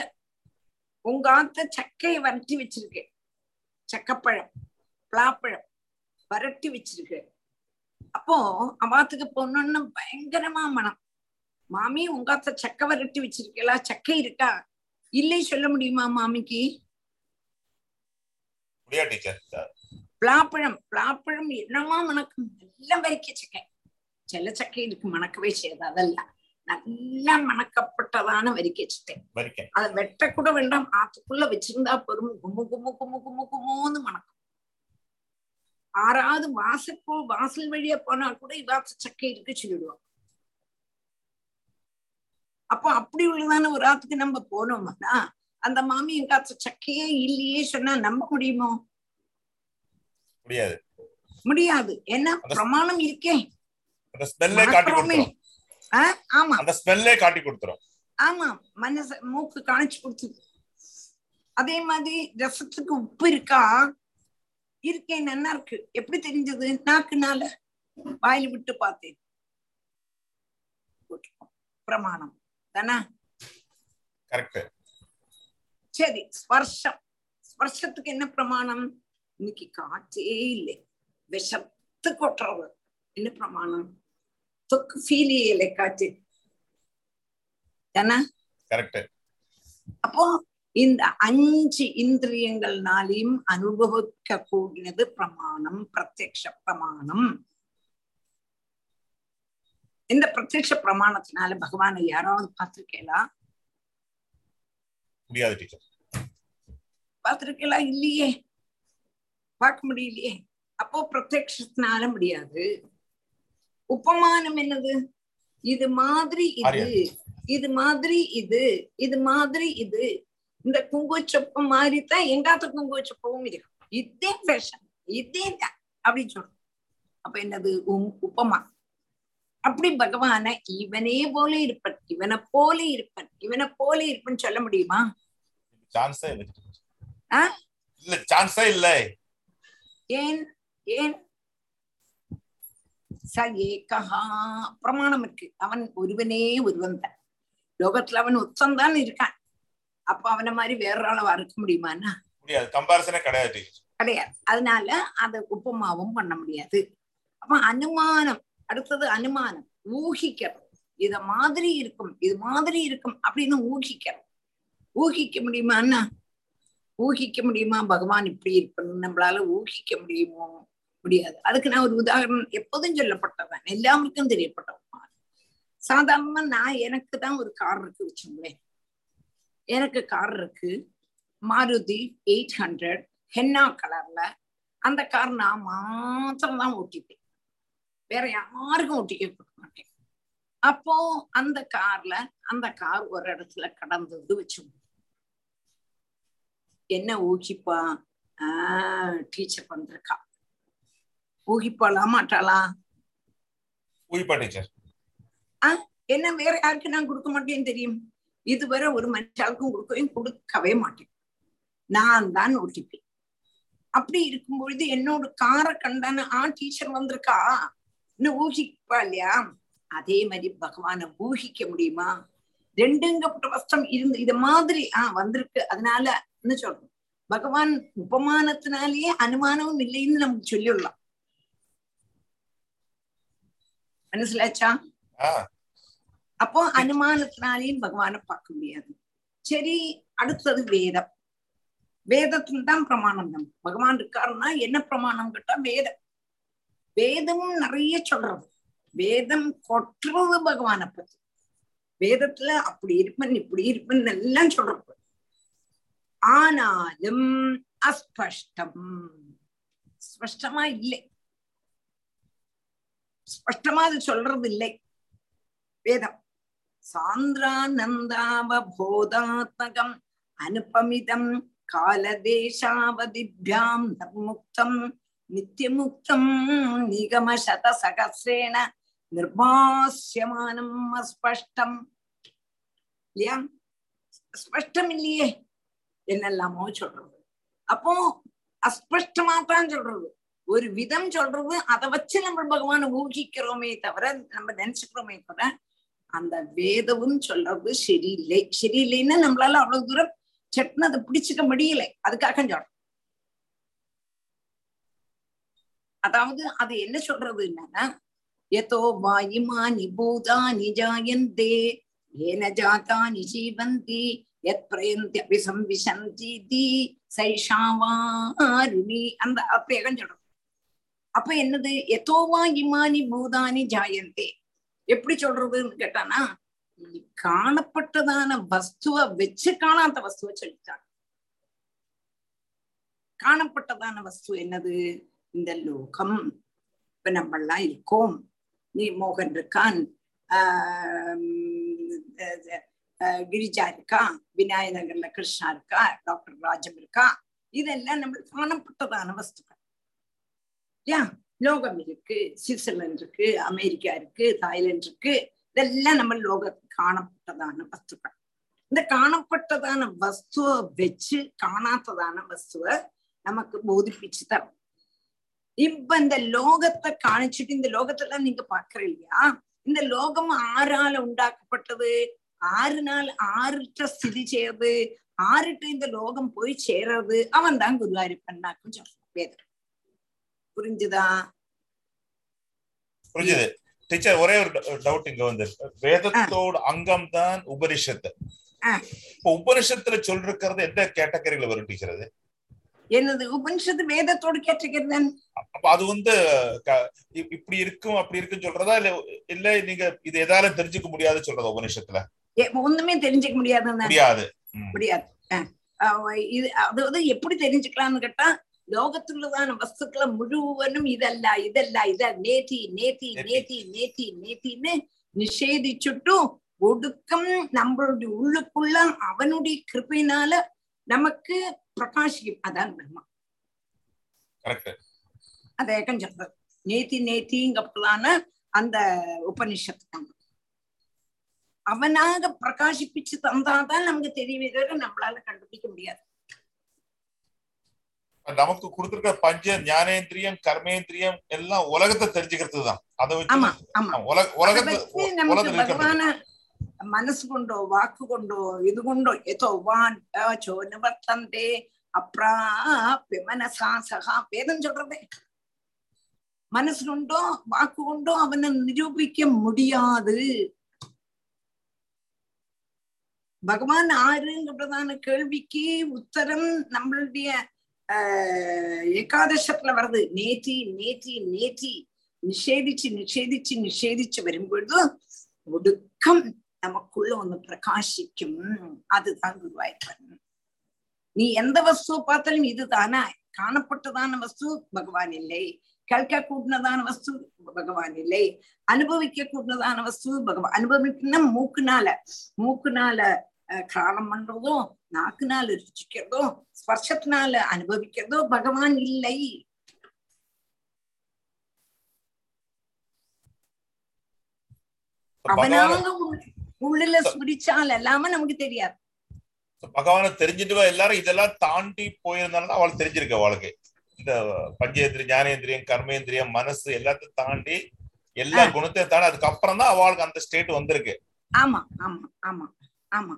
உங்க ஆத்த சக்கையை வரட்டி வச்சிருக்கேன் சக்கப்பழம் பலாப்பழம் வரட்டி வச்சிருக்கேன் அப்போ அவாத்துக்கு பொண்ணுன்னு பயங்கரமா மனம். மாமி உங்க ஆத்த சக்கை வரட்டி வச்சிருக்கீங்களா? சக்கை இருக்கா? இல்லை சொல்ல முடியுமா மாமிக்கு? பிளாப்பழம் பிளாப்பழம் என்னமா மணக்கும்? எல்லாம் வரிக்க சக்கை. சில சக்கை இருக்கு மணக்கவே செய்யாது அதெல்லாம். நல்லா மணக்கப்பட்டதான வரிக்க வரிக்கை அதை வெட்ட கூட வேண்டாம். ஆத்துக்குள்ள வச்சிருந்தா பெரும். கும்மு கும்மு கும்மு கும்மு கும்முன்னு மணக்கும். ஆறாவது வாசப்போ வாசல் வழியா போனா கூட இவாத்த சக்கை இருக்கு சொல்லிடுவோம் அப்போ அப்படி உள்ளதான ஒரு ஆத்துக்கு நம்ம போனோம்னா அந்த மாமி எங்காத்த சக்கையே இல்லையே சொன்னா நம்ப முடியுமோ? முடியாது. முடியாது. ஏன்னா பிரமாணம் இருக்கே. ஆமா. அந்த ஸ்மெல்லே காட்டி கொடுத்துரும். ஆமா மனச மூக்கு காணிச்சு கொடுத்தது அதே மாதிரி ரசத்துக்கு உப்பு இருக்கா? இருக்கேன் நல்லா இருக்கு. எப்படி தெரிஞ்சது? நாக்குனால வாயில விட்டு பார்த்தேன். பிரமாணம். தானே? கரெக்ட் சரி ஸ்பர்ஷம். ஸ்பர்ஷத்துக்கு என்ன பிரமாணம்? இன்னைக்கு காற்றே இல்லை. விஷத்து கொட்டுறது என்ன பிரமாணம்? தொக்கு ஃபீல் இல்லை காற்று தானே? கரெக்ட் அப்போ இந்த அஞ்சு இந்திரியங்கள்னாலையும் அனுபவிக்க கூடியது பிரமாணம் பிரத்யக்ஷ பிரமாணம். இந்த பிரத்யக்ஷ பிரமாணத்தினால பகவானை யாராவது பார்த்திருக்கேளா முடியாது டீச்சர் பார்த்திருக்கேளா இல்லையே. பார்க்க முடியலையே. அப்போ பிரத்யக்ஷத்தினால முடியாது. உபமானம் என்னது? இது மாதிரி இது. இது மாதிரி இது இது மாதிரி இது. இந்த குங்குச்சப்பம் மாதிரி தான் எங்காத்த குங்குச்சப்பவும் இருக்கும். இதே ஃபேஷன் இதே தான் அப்படின்னு சொல்றோம். அப்ப என்னது? உப்பமா அப்படி பகவான இவனே போல இருப்பன் இவனை போல இருப்பன் இவனை போல இருப்பன் சொல்ல முடியுமா? சான்ஸே? இல்ல. சான்ஸே இல்ல. ஏன் ஏன்? ச ஏகஹா. பிரமாணம் இருக்கு. அவன் ஒருவனே ஒருவன் தான். லோகத்துல அவன் ஒத்தந்தான் இருக்கான். அப்ப அவனை மாதிரி வேற ஆளவா இருக்க கம்பாரிசனே கிடையாது. கிடையாது. அதனால அதை உப்பமாவும் பண்ண முடியாது. அப்ப அனுமானம். அடுத்தது அனுமானம். ஊகிக்கிறது இத மாதிரி இருக்கும். இது மாதிரி இருக்கும் அப்படின்னு ஊகிக்கிறது ஊகிக்க முடியுமான்னா ஊகிக்க முடியுமா? பகவான் இப்படி இருப்பன்னு நம்மளால ஊகிக்க முடியுமோ? முடியாது. அதுக்கு நான் ஒரு உதாரணம் எப்போதும் சொல்லப்பட்டவன். எல்லாருக்கும் தெரியப்பட்டவன் சாதாரணமா நான் எனக்கு தான் ஒரு கார் இருக்கு வச்சுங்களேன். எனக்கு கார் இருக்கு. மாருதி எயிட் ஹண்ட்ரட் ஹென்னா கலர்ல. அந்த கார் நான் மாத்திரம் தான் ஓட்டிப்பேன். வேற யாருக்கும் ஓட்டிக்க கொடுக்க மாட்டேன். அப்போ அந்த கார்ல அந்த கார் ஒரு இடத்துல கடந்தது வச்சு என்ன ஊக்கிப்பா ஆஹ் டீச்சர் வந்திருக்கா. ஊகிப்பாளா மாட்டாளா? டீச்சர். என்ன வேற யாருக்கு நான் கொடுக்க மாட்டேன்னு தெரியும்? இதுவரை ஒரு மனுஷாளுக்கும் கொடுக்கவே கொடுக்கவே மாட்டேன். நான் தான் ஓட்டிப்பேன் அப்படி இருக்கும் பொழுது என்னோட காரை கண்டான ஆ டீச்சர் வந்திருக்கா? இன்னும் ஊகிப்பா இல்லையா? அதே மாதிரி பகவானை ஊகிக்க முடியுமா? ரெண்டுங்கப்பட்ட வஸ்திரம் இருந்து இது மாதிரி ஆஹ் வந்திருக்கு. அதனால என்ன சொல்றோம் பகவான் உபமானத்தினாலேயே அனுமானமும் இல்லைன்னு நமக்கு சொல்லிடலாம். மனசிலாச்சா ஆஹ் அப்போ அனுமானத்தினாலையும் பகவானை பார்க்க முடியாது சரி அடுத்தது வேதம் வேதத்துல தான் பிரமாணம் நம்ம பகவான் இருக்காருன்னா என்ன பிரமாணம் கேட்டா வேதம் வேதமும் நிறைய சொல்றது வேதம் கொட்டுறது பகவானை பத்தி வேதத்துல அப்படி இருப்பன் இப்படி இருப்பன் எல்லாம் சொல்றது ஆனாலும் அஸ்பஷ்டம் ஸ்பஷ்டமா இல்லை ஸ்பஷ்டமா அது சொல்றது இல்லை வேதம். சாந்திரானந்தாவபோதாத்மகம் அனுபமிதம் காலதேசாவதிபியாம் நர்முக்தம் நித்தியமுக்தம் நிகம சகசிரேண நிர்பாசியமானம் அஸ்பஷ்டம் இல்லையா ஸ்பஷ்டம் இல்லையே என்னெல்லாமோ சொல்றது அப்போ அஸ்பஷ்டமா தான் சொல்றது ஒரு விதம் சொல்றது அதை வச்சு நம்ம பகவான் ஊகிக்கிறோமே தவிர நம்ம நினைச்சுக்கிறோமே தவிர அந்த வேதமும் சொல்றது சரியில்லை. சரியில்லைன்னா நம்மளால அவ்வளவு தூரம் சட்னு அதை பிடிச்சுக்க முடியல. அதுக்காக சொல்றோம். அதாவது அது என்ன சொல்றது என்னன்னா எதோ வாயுமா நிபூதா நிஜாயந்தே ஏன ஜாதா நிஜீவந்தி எத் பிரயந்தி அபிசம்விசந்தி சைஷாவாருணி அந்த அப்பேகம் சொல்றோம். அப்ப என்னது? எதோவா இமானி பூதானி ஜாயந்தே. எப்படி சொல்றதுன்னு கேட்டானா காணப்பட்டதான வஸ்துவ வச்சு காணாத வஸ்துவ சொல்லிட்டாங்க காணப்பட்டதான வஸ்து என்னது? இந்த லோகம். இப்ப நம்ம எல்லாம் இருக்கோம். நீ மோகன் இருக்கான். கிரிஜா இருக்கா? விநாயகர்ல கிருஷ்ணா இருக்கா? டாக்டர் ராஜம் இருக்கா? இதெல்லாம் நம்ம காணப்பட்டதான வஸ்துக்கள். இல்லையா லோகம் இருக்கு சுவிட்சர்லாந்து இருக்கு அமெரிக்கா இருக்கு தாய்லாந்து இருக்கு. இதெல்லாம் நம்ம லோக காணப்பட்டதான வஸ்துக்கள். இந்த காணப்பட்டதான வஸ்துவ வச்சு காணாத்ததான வஸ்துவ நமக்கு போதிப்பிச்சு தரும். இப்ப இந்த லோகத்தை காணிச்சுட்டு இந்த லோகத்தெல்லாம் நீங்க பாக்குற இல்லையா? இந்த லோகம் ஆறால உண்டாக்கப்பட்டது. ஆறு நாள் ஆறுட்ட ஸ்திதி செய்யறது. ஆறுட்ட இந்த லோகம் போய் சேர்றது. அவன் தான் குருவாரிப்பன்னாக்கும் சொல்றான் வேதம். புரிஞ்சுதா? புரிஞ்சுது. டீச்சர் ஒரே ஒரு டவுட் இங்க வந்து. வேதத்தோட அங்கம் தான் உபனிஷத்து இப்ப உபனிஷத்துல சொல்றது எந்த கேட்டகரியில வரும் டீச்சர் அது? என்னது உபனிஷத்து வேதத்தோடு கேட்டிருக்கிறேன் அப்ப அது வந்து இப்படி இருக்கும் அப்படி இருக்குன்னு சொல்றதா? இல்ல இல்ல நீங்க இது எதால தெரிஞ்சுக்க முடியாது சொல்றதா உபனிஷத்துல? ஒண்ணுமே தெரிஞ்சுக்க முடியாது. முடியாது. முடியாது இது அது வந்து எப்படி தெரிஞ்சுக்கலாம்னு கேட்டா லோகத்துள்ளதான வஸ்துக்களை முழுவதும் இதல்ல இதல்ல இத நேத்தி நேத்தி நேத்தி. நேத்தி நேத்தின்னு நிஷேதிச்சுட்டு ஒடுக்கம் நம்மளுடைய உள்ளுக்குள்ள அவனுடைய கிருப்பையினால நமக்கு பிரகாசிக்கும். அதான் பிரம்மா. அதை சொல்றது நேத்தி நேத்திங்கப்பதான அந்த உபனிஷத்து அவனாக பிரகாசிப்பிச்சு தந்தாதான் நமக்கு தெரியவே தவிர நம்மளால கண்டுபிடிக்க முடியாது. நமக்கு கொடுத்திருக்க பஞ்ச ஞானேந்திரியம் கர்மேந்திரியம் எல்லாம் உலகத்தை தெரிஞ்சுக்கிறது தான் அதை வச்சு உலகத்தை மனசு கொண்டோ வாக்கு கொண்டோ இது கொண்டோ ஏதோ வான் சோ நிவர்த்தந்தே சகா வேதம் சொல்றதே. மனசு கொண்டோ வாக்கு கொண்டோ அவனை நிரூபிக்க முடியாது. பகவான் ஆறுங்கிறதான கேள்விக்கு உத்தரம் நம்மளுடைய ஏகாதசத்துல வருது. நேத்தி நேத்தி நேத்தி. நிஷேதிச்சு நிஷேதிச்சு நிஷேதிச்சு வரும்பொழுது ஒடுக்கம் நமக்குள்ள ஒண்ணு பிரகாசிக்கும். அதுதான் குருவாயிருப்பன் நீ எந்த வஸ்துவ பார்த்தாலும் இதுதானா? காணப்பட்டதான வஸ்து பகவான் இல்லை. கேட்க கூடினதான வஸ்து பகவான் இல்லை. அனுபவிக்க கூடினதான வஸ்து பகவான். அனுபவிக்கணும் மூக்குனால. மூக்குனால கிராணம் பண்றதும் நாக்குனால ருச்சிக்கிறதோ ஸ்பர்ஷத்தினால அனுபவிக்கிறதோ பகவான் இல்லை அவனாக உள்ளுல ஸ்பிரிச்சால் எல்லாமே நமக்கு தெரியாது பகவான தெரிஞ்சுட்டு எல்லாரும் இதெல்லாம் தாண்டி போயிருந்தாலும் அவளுக்கு தெரிஞ்சிருக்க அவளுக்கு இந்த பஞ்சேந்திரிய ஞானேந்திரியம் கர்மேந்திரியம் மனசு எல்லாத்தையும் தாண்டி எல்லா குணத்தையும் தாண்டி அதுக்கப்புறம் தான் அவளுக்கு அந்த ஸ்டேட் வந்திருக்கு ஆமா ஆமா ஆமா ஆமா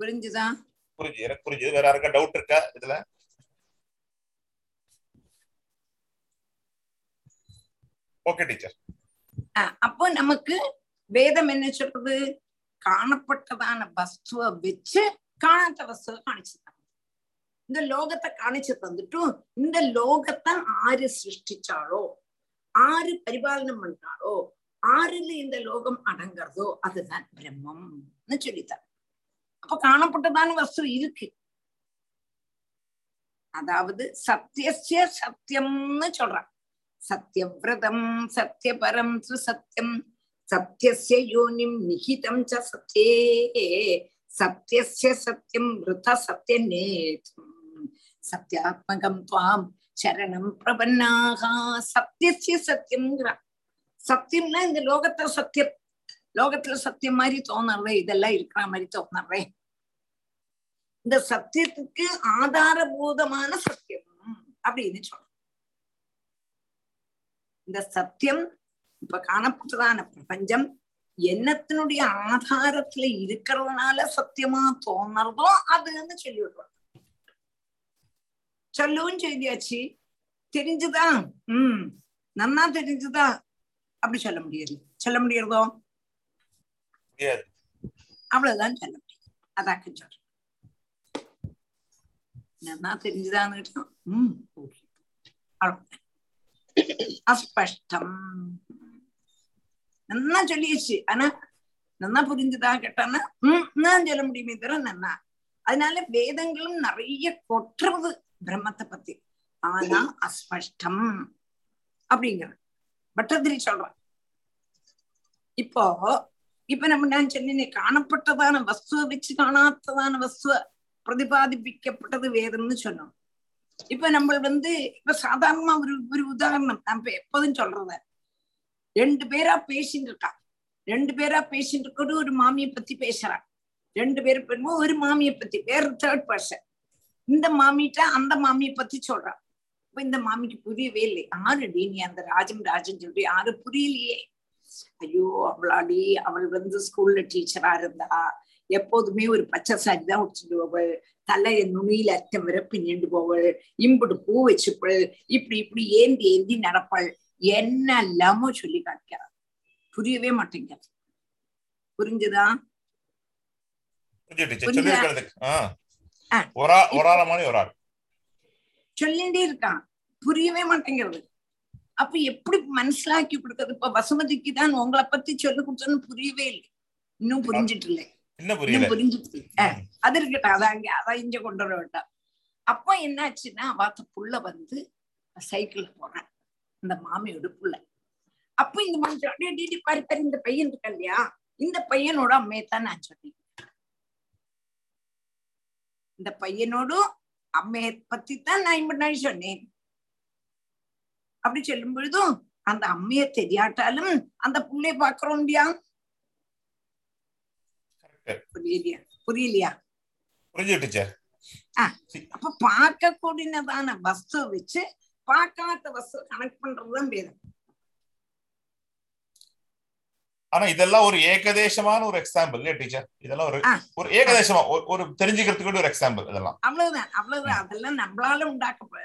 புரிஞ்சுதா? புரிஞ்சு எனக்கு புரிஞ்சுது வேற யாருக்கா டவுட் இருக்கா இதுல? ஓகே டீச்சர் அப்போ நமக்கு வேதம் என்ன சொல்றது? காணப்பட்டதான வஸ்துவ வச்சு காணாத வஸ்துவ காணிச்சு இந்த லோகத்தை காணிச்சு தந்துட்டு இந்த லோகத்தை ஆறு சிருஷ்டிச்சாலோ ஆறு பரிபாலனம் பண்றாளோ ஆறுல இந்த லோகம் அடங்குறதோ அதுதான் பிரம்மம்னு சொல்லித்தார். அப்ப காணப்பட்டதான வஸ்து இருக்கு. அதாவது சத்தியசிய சத்தியம்னு சொல்றான். சத்தியவிரதம் சத்தியபரம் சத்தியம் சத்தியசிய யோனிம் நிகிதம் ச சத்யே சத்தியசிய சத்தியம் விருத சத்திய நேற்றம் சத்தியாத்மகம் துவாம் சரணம் பிரபன்னாகா. சத்தியசிய சத்தியம்ங்கிறான் சத்தியம்னா இந்த லோகத்துல சத்தியம் லோகத்துல சத்தியம் மாதிரி தோணுறே இதெல்லாம் இருக்கிற மாதிரி தோணுறே இந்த சத்தியத்துக்கு ஆதாரபூதமான சத்தியம். அப்படின்னு சொல்றோம். இந்த சத்தியம் இப்ப காணப்பட்டதான பிரபஞ்சம் என்னத்தினுடைய ஆதாரத்துல இருக்கிறதுனால சத்தியமா தோணுறதோ அதுன்னு சொல்லி விடுறோம். சொல்லவும் சொல்லியாச்சு. தெரிஞ்சுதா? உம் நன்னா தெரிஞ்சுதா? அப்படி சொல்ல முடியாது. சொல்ல முடியறதோ? அவ்வளவுதான் சொல்ல முடியும் அதாக்க சொல்றேன் நன்னா தெரிஞ்சுதான்னு ஆனா நன்னா புரிஞ்சுதா கேட்டானா சொல்ல முடியுமே தவிர நன்னா அதனால வேதங்களும் நிறைய கொட்டுறது பிரம்மத்தை பத்தி ஆனா அஸ்பஷ்டம் அப்படிங்கிற பட்டதிரி சொல்றான் இப்போ இப்ப நம்ம நான் சொன்னேன் காணப்பட்டதான வஸ்துவ வச்சு காணாத்ததான வஸ்துவ பிரதிபாதிப்பிக்கப்பட்டது வேதம்னு சொன்னோம். இப்ப நம்ம வந்து இப்ப சாதாரணமா ஒரு ஒரு உதாரணம். நம்ம இப்ப எப்போதும் சொல்றத. ரெண்டு பேரா பேசிட்டு இருக்கா. ரெண்டு பேரா பேசிட்டு இருக்கோடு ஒரு மாமியை பத்தி பேசுறான் ரெண்டு பேர் பெருமோ ஒரு மாமியை பத்தி வேற தேர்ட் பர்சன் இந்த மாமிட்ட அந்த மாமியை பத்தி சொல்றான் இப்ப இந்த மாமிக்கு புரியவே இல்லை ஆறு நீ அந்த ராஜம் ராஜன் சொல்லி ஆறு புரியலையே. ஐயோ அவளாடி அவள் வந்து ஸ்கூல்ல டீச்சரா இருந்தா எப்போதுமே ஒரு பச்சை சாரி தான் உடிச்சுட்டு போவள். தலைய நுனியில அச்சம் வரை பின்னிட்டு போவள். இம்புட்டு பூ வச்சுப்பள். இப்படி இப்படி ஏந்தி ஏந்தி நடப்பாள். என்ன எல்லாமோ சொல்லி காட்டுக்கிறாள் புரியவே மாட்டேங்கிறது புரிஞ்சுதா? சொல்லிட்டே இருக்கான். புரியவே மாட்டேங்கிறது. அப்ப எப்படி மனசிலாக்கி கொடுக்கறது? இப்ப வசுமதிக்கு தான் உங்களை பத்தி சொல்லி கொடுத்தோன்னு புரியவே இல்லை. இன்னும் புரிஞ்சிட்டு இல்லை. இன்னும் புரிஞ்சிட்டு அது இருக்கட்டும். அதான் அங்க அதான் இங்க கொண்டு வர வேண்டாம். அப்போ என்னாச்சுன்னா வாத்த புள்ள வந்து சைக்கிள் போறான் இந்த மாமியோட புள்ள அப்போ இந்த மாதிரி சொல்லி, "டேய், டேய், டேய், பாரு பாரு இந்த பையன் இருக்கா இல்லையா? இந்த பையனோட அம்மையத்தான் நான் சொன்னேன். இந்த பையனோடும் அம்மையை பத்தி தான் நான் முன்னாடி சொன்னேன். அப்படி சொல்லும் பொழுதும் அந்த அம்மைய தெரியாட்டாலும் அந்த புள்ளைய பாக்குறோம் இல்லையா புரியலையா? புரியலையா? அப்ப பார்க்க கூடினதான வஸ்து வச்சு பார்க்காத வஸ்து கனெக்ட் பண்றதுதான் வேதம். ஆனா இதெல்லாம் ஒரு ஏகதேசமான ஒரு எக்ஸாம்பிள் இல்லையா டீச்சர் இதெல்லாம் ஒரு. ஒரு ஏகதேசமா ஒரு தெரிஞ்சுக்கிறதுக்கு ஒரு எக்ஸாம்பிள் இதெல்லாம். அவ்வளவுதான் அவ்வளவுதான். அதெல்லாம் நம்மளால உண்டாக்க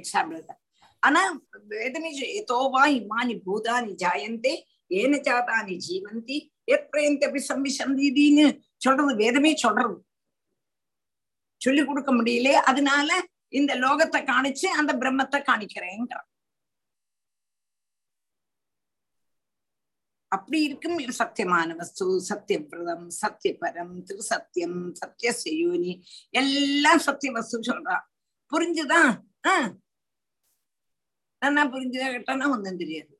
எக்ஸாம்பிள் தான். ஆனா வேதனை எதோவா இமானி பூதானி ஜாயந்தே ஏன ஜாதானி ஜீவந்தி எத்ரயந்தபி சம்பிசந்தின்னு சொல்றது வேதமே சொல்றது சொல்லி கொடுக்க முடியல அதனால இந்த லோகத்தை காணிச்சு அந்த பிரம்மத்தை காணிக்கிறேங்கிற அப்படி இருக்கும் சத்தியமான வஸ்து சத்தியபிரதம் சத்தியபரம் திருசத்தியம் சத்தியசயோனி எல்லாம் சத்திய வஸ்து சொல்றா. புரிஞ்சுதா? ஆஹ் நான் புரிஞ்சுதா கேட்டானா ஒன்றும் தெரியாது.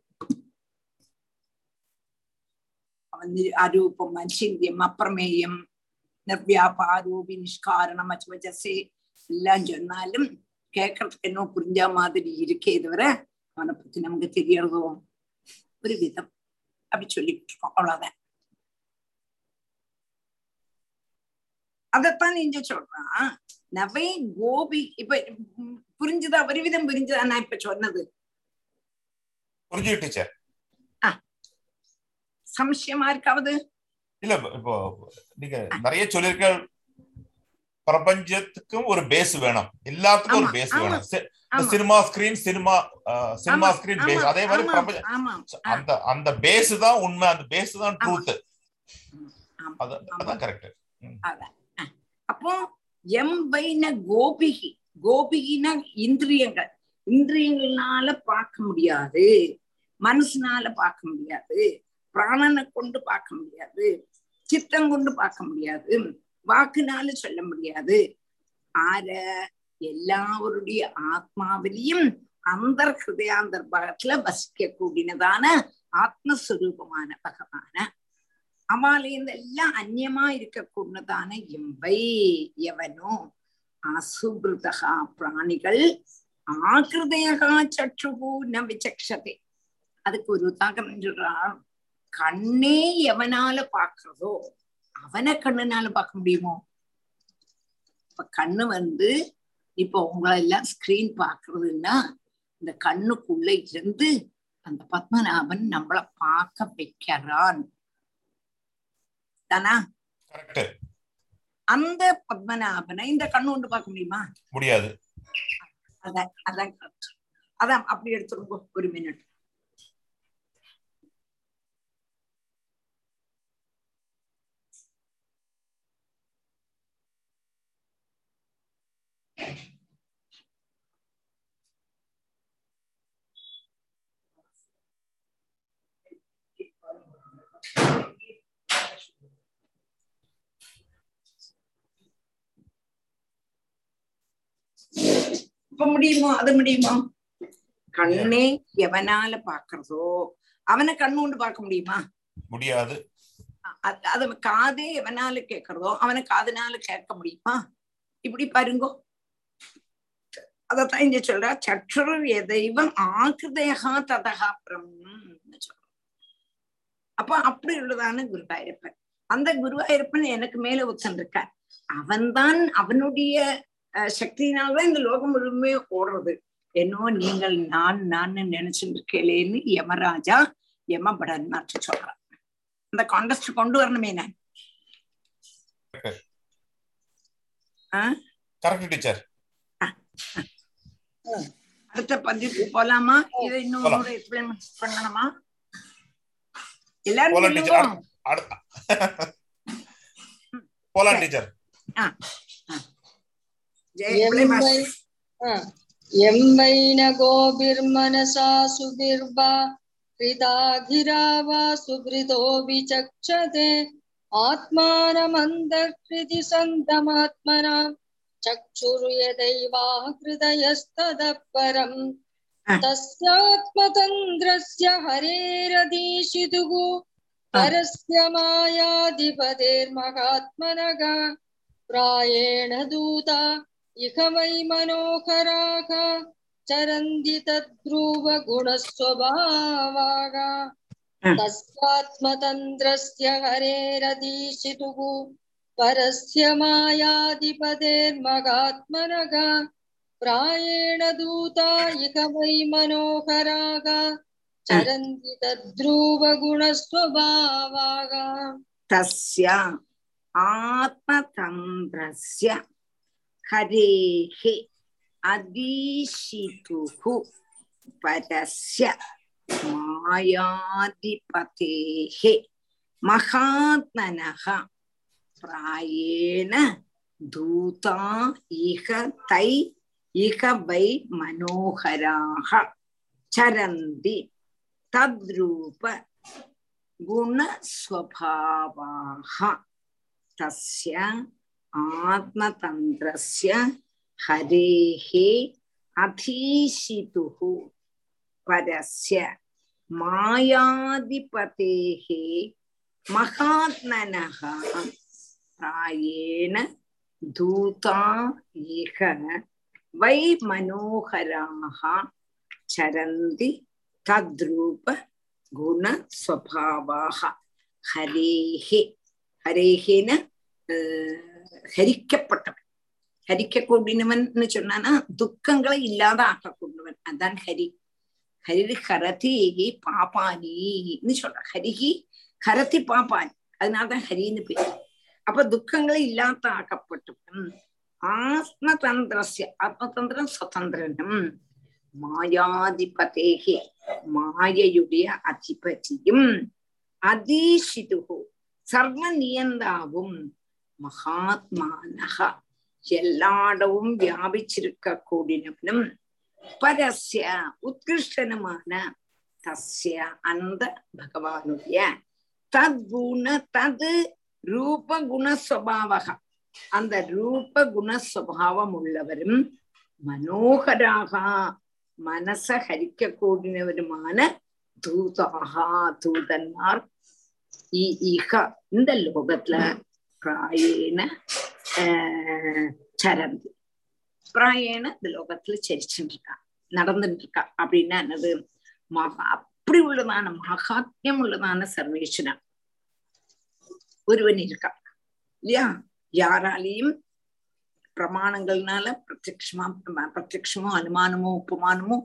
அவன் அரூபம் அச்சிந்தியம் அப்பிரமேயம் நிர்வியாபாரூபி நிஷ்காரணம் அச்சுவச்சே எல்லாம் சொன்னாலும் கேட்கறதுக்கு என்ன புரிஞ்ச மாதிரி இருக்கே தவிர அவனை பத்தி நமக்கு தெரியறதோ ஒரு விதம். அப்படி சொல்லிட்டு இருக்கோம் அவ்வளவுதான். அதத்தான் நீங்க சொல்றான் நவை கோபி இப்ப புரிஞ்சுதா? ஒரு விதம் புரிஞ்சுதா? நான் இப்ப சொன்னது. புரிஞ்சு டீச்சர். சம்சயமா இருக்காவது? இல்ல இப்போ நீங்க நிறைய சொல்லிருக்க பிரபஞ்சத்துக்கும் ஒரு பேஸ் வேணும். எல்லாத்துக்கும் ஒரு பேஸ் வேணும். Cinema screen cinema cinema screen base அதே மாதிரி ஆமா, பிரபஞ்ச ஆமா, அந்த அந்த பேஸ் தான் உண்மை. அந்த பேஸ் தான். ட்ரூத். அதான் கரெக்ட். அப்போ எம் வைன கோபிகி கோபிகினா இந்திரியங்கள். இந்திரியங்கள்னால பார்க்க முடியாது. மனசுனால பார்க்க முடியாது. பிராணனை கொண்டு பார்க்க முடியாது. சித்தம் கொண்டு பார்க்க முடியாது. வாக்குனால சொல்ல முடியாது. ஆர எல்லாவருடைய ஆத்மாவிலையும் அந்த ஹிருதயாந்தர்பாகத்துல வசிக்க கூடினதான ஆத்மஸ்வரூபமான பகவான அவாலேந்து எல்லாம் அந்நியமா இருக்கக்கூடதான எம்பை எவனோ அசுபிருதகா பிராணிகள் ஆகிருதயகா சற்றுபூ ந விசக்ஷதே. அதுக்கு ஒரு உதாகரணம் சொல்றான் கண்ணே எவனால பாக்குறதோ அவனை கண்ணுனால பார்க்க முடியுமோ? இப்ப கண்ணு வந்து இப்போ உங்களை எல்லாம் ஸ்கிரீன் பாக்குறதுன்னா இந்த கண்ணுக்குள்ள இருந்து அந்த பத்மநாபன் நம்மள பார்க்க வைக்கிறான். தானா? அந்த பத்மநாபனை இந்த கண்ணு கொண்டு பார்க்க முடியுமா? முடியாது. அதான் அதான் அதான் அப்படி எடுத்துருங்க ஒரு மினிட் Thank you. இப்ப முடியுமோ அது முடியுமோ கண்ணே எவனால பாக்குறதோ அவனை கண்ணு கொண்டு பார்க்க முடியுமா முடியாது அது காதே எவனால கேக்குறதோ அவனை காதுனால கேட்க முடியுமா இப்படி பாருங்கோ அதத்தான் இங்க சொல்றா சற்றுர் எதைவம் ஆகிருதேகா ததகா பிரம்னு சொல்றோம் அப்ப அப்படி உள்ளதான குருவாயூரப்பன் அந்த குருவாயூரப்பன் எனக்கு மேல உச்சந்திருக்கார் அவன்தான் அவனுடைய அஹ், சக்தியினால்தான் இந்த லோகம் முழுமே ஓடுறது. என்னோ நீங்கள் நான் நான் நினைச்சுட்டு இருக்கேன்னு யமராஜா யமபடன் சொல்றான் அந்த காண்டஸ்ட் கொண்டு வரணுமே நான். கரெக்ட் டீச்சர் அடுத்த பதிவுக்கு போலாமா? இதை இன்னும். எக்ஸ்பிளைன் பண்ணணுமா? எல்லாரும் போலாம் டீச்சர் यम्वैन गोभिर्मनसा सुभिर्वा कृताघिरा वा सुभृतो विचक्षते आत्मानमन्तर्कृति सन्तमात्मना चक्षुर्यदैवा तस्यात्मतन्द्रस्य हरेरधीशितुः परस्य मायाधिपतेर्महात्मनः प्रायेण दूता इह वै मनोहराः चरन्ति तद्ध्रुवगुणस्वभावाः हा. तस्यात्मतन्त्रस्य हरेरधीशितुः परस्य मायाधिपतेर्मगात्मनः। प्रायेण दूता इह वै मनोहराः चरन्ति तद्ध्रुवगुणस्वभावाः तस्य आत्मतन्त्रस्य हरेः अधीशितुः परस्य मायाधिपतेः महात्मनः प्रायेण दूता इह तै इह वै मनोहराः चरन्ति तद्रूप गुणस्वभावाः तस्य आत्मतंत्र हरे अधीशि पर मायाधिपतेः महात्मनः प्रायेण दूता इह वै मनोहराः चरन्ति तद्रूप गुणस्वभावाः। हरेः हरेः न ஹரிக்கப்பட்டவன் ஹரிக்க கூடினவன் சொன்னானா துக்கங்களை இல்லாத ஆக்க ஆக்கக்கூடியவன் அதான் ஹரி ஹரி ஹரதி பாபானின்னு சொல்ற ஹரிகி ஹரதி பாபானி அதனாலதான் ஹரின்னு பேர் அப்ப துக்கங்களை இல்லாத ஆக்கப்பட்டவன் ஆத்மதந்திரஸ்ய ஆத்மதந்திரம் சுதந்திரனும் மாயாதிபதேகி மாயையுடைய அதிபதியும் அதீஷிதுகு சர்வ நியந்தாவும் மகாத்மானக. எல்லாடவும் வியாபிச்சிருக்க கூடினவனும் பரஸ்ய உத்கிருஷ்டனுமான தஸ்ய அந்த பகவானுடைய தத்குண தது ரூப குணஸ்வபாவக அந்த ரூப குணஸ்வபாவம் உள்ளவரும் மனோகராக மனச ஹரிக்க கூடினவருமான தூதாக தூதன்மார் இந்த லோகத்துல பிராயேன ஆஹ், சரந்தி பிராயேன இந்த லோகத்துல சரிச்சுட்டு இருக்கா நடந்துட்டு இருக்கா அப்படின்னா என்னது மகா அப்படி உள்ளதான மகாத்மியம் உள்ளதான சர்வேஸ்வரன் ஒருவன் இருக்கா இல்லையா யாராலையும் பிரமாணங்கள்னால பிரத்யக்ஷமா பிரத்யக்ஷமோ அனுமானமோ உபமானமோ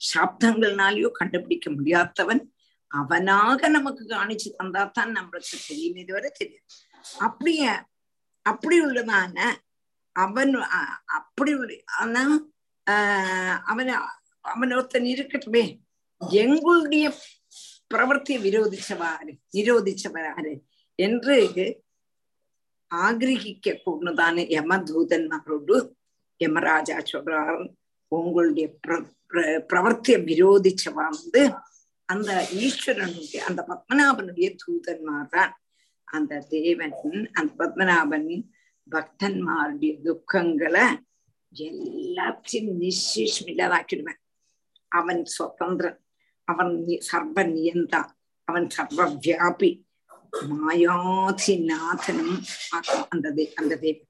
சாப்தங்கள்னாலயோ கண்டுபிடிக்க முடியாதவன் அவனாக நமக்கு காணிச்சு தந்தாத்தான் நம்மளுக்கு தெரியும் இதுவரை தெரியும் அப்படிய அப்படி உள்ளதான அவன் அப்படி ஆனா அவன் அவன் ஒருத்தன் இருக்கட்டுமே. எங்களுடைய பிரவர்த்தியை விரோதிச்சவாரு நிரோதிச்சவராரு என்று ஆகிரகிக்க கூடதான யமதூதன்மாரோடு யமராஜா சொல்றார் உங்களுடைய பிரவர்த்தியை விரோதிச்சவா வந்து அந்த ஈஸ்வரனுடைய அந்த பத்மநாபனுடைய தூதன்மார் தான். அந்த தேவன் அந்த பத்மநாபன் பக்தன்மாருடைய துக்கங்களை எல்லாத்தையும் நிசேஷம் இல்லாதாக்கிடுவேன் அவன் சுதந்திரன் அவன் சர்வ நியந்தா அவன் சர்வ வியாபி மாயாதிநாதனும் அந்த அந்த தேவன்.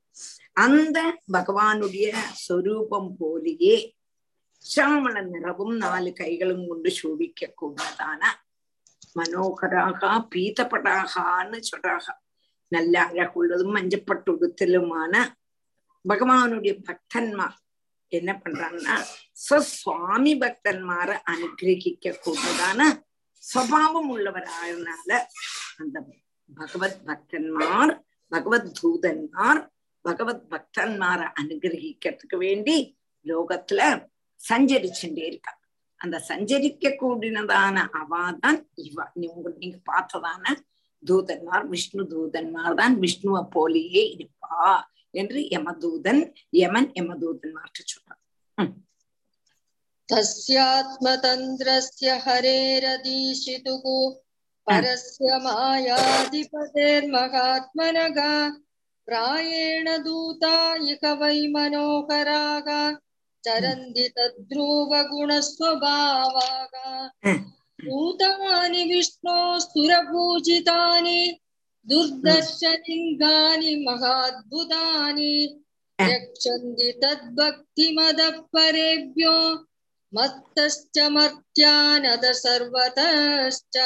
அந்த பகவானுடைய சொரூபம் போலேயே சாமள நிறவும் நாலு கைகளும் கொண்டு சோபிக்க கூடதான மனோகராகா பீதப்படாகான்னு சொல்றாக நல்ல அழகுள்ளதும் மஞ்சப்பட்டுடுத்தலுமான பகவானுடைய பக்தன்மார் என்ன பண்றாங்கன்னா சுவாமி பக்தன்மார அனுகிரகிக்க கூடதான சுவாவம் உள்ளவரானால அந்த பகவத் பக்தன்மார் பகவத் தூதன்மார் பகவத் பக்தன்மார அனுகிரகிக்கிறதுக்கு வேண்டி லோகத்துல சஞ்சரிச்சுட்டே இருக்காங்க அந்த சஞ்சரிக்க கூடினதான அவாதான் இவ நீங்க நீங்க பார்த்ததான தூதன்மார் விஷ்ணு தூதன்மார் தான் விஷ்ணுவை போலேயே இருப்பா என்று யமதூதன் யமன் யமதூதன்மார்க்கு சொல்றான் तस्यात्मतन्द्रस्य हरेरदीशितुः परस्य मायाधिपतेर्महात्मनः प्रायेण दूता इह वै मनोहराः चरन्ति तद्ध्रुवगुणस्वभावाः भूतानि विष्णोस्तुरपूजितानि दुर्दर्शलिङ्गानि महाद्भुतानि रक्षन्ति तद्भक्तिमदः परेभ्यो मत्तश्च मर्त्यानद सर्वतश्च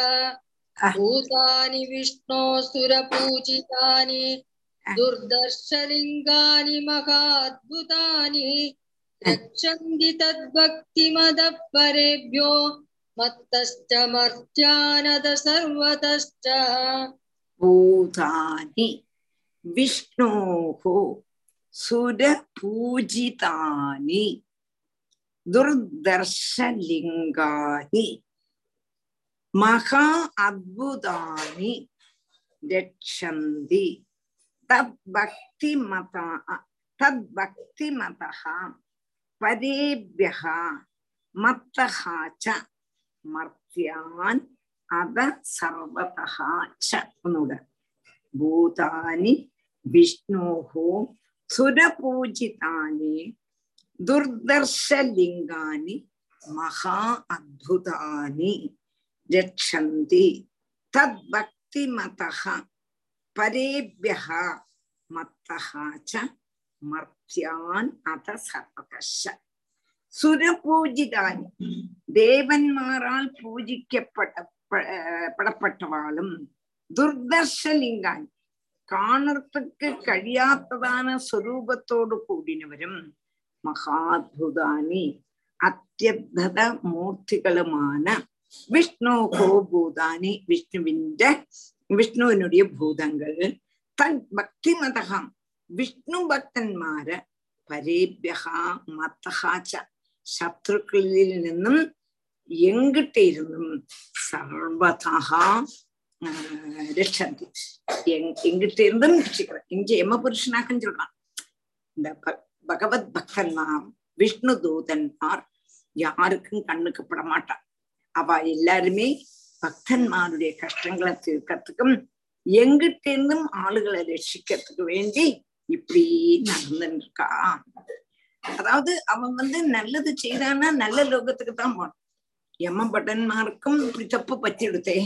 भूतानि विष्णोऽसुरपूजितानि दुर्दर्शलिङ्गानि महाद्भुतानि रक्षन्ति तद्भक्तिमदपरेभ्यो मत्तश्च मर्त्यानद सर्वतश्च भूतानि विष्णोः सुरपूजितानि दुर्दर्शलिङ्गानि महा अद्भुतानि रक्षन्ति तद्भक्तिमता तद्भक्तिमतः பரேபியா மத்தகாச்ச மர்த்தியான் அத சர்வதகாச்ச உன்னோட பூதானி விஷ்ணோஹோ சுரபூஜிதானி துர்தர்ஷலிங்கானி மகா அத்புதானி ரட்சந்தி தத் பக்திமதக பரேபியா மத்தகாச்ச മർഭ്യാൻ അത സർവകശ സുരപൂജിതാനി ദേവന്മാരാൽ പൂജിക്കപ്പെട്ട പെടപ്പെട്ടവാളും ദുർദർശലിംഗാനി കാണർക്ക് കഴിയാത്തതാണ് സ്വരൂപത്തോടു കൂടിനവരും മഹാത്ഭുതാനി അത്യദ്ഭുത മൂർത്തികളുമാണ് വിഷ്ണു ഹോ ഭൂതാനി വിഷ്ണുവിന്റെ വിഷ്ണുവിനുടിയ ഭൂതങ്ങൾ തൻ ഭക്തിമതകം വിഷ്ണു ഭക്തന്മാര് പരേഭ്യ മത്തഹാച്ച ശത്രുക്കളിൽ നിന്നും எங்கிட்ட இருந்தும் சர்வதா ரட்சந்தி எங் எங்கிட்ட இருந்தும் ரட்சிக்கிறேன் இங்க எம புருஷனாகன்னு சொல்றான் இந்த பகவத் பக்தன்மார் விஷ்ணு தூதன்மார் யாருக்கும் கண்ணுக்கு பட மாட்டான் அவ எல்லாருமே பக்தன்மாருடைய கஷ்டங்களை தீர்க்கறதுக்கும் எங்கிட்ட இருந்தும் ஆளுகளை ரட்சிக்கிறதுக்கு வேண்டி இப்படி நடந்துட்டு இருக்கான் அதாவது அவன் வந்து நல்லது செய்தானா நல்ல லோகத்துக்கு தான் போனான் யமபட்டன்மாருக்கும் இப்படி தப்பு பத்திடுத்தே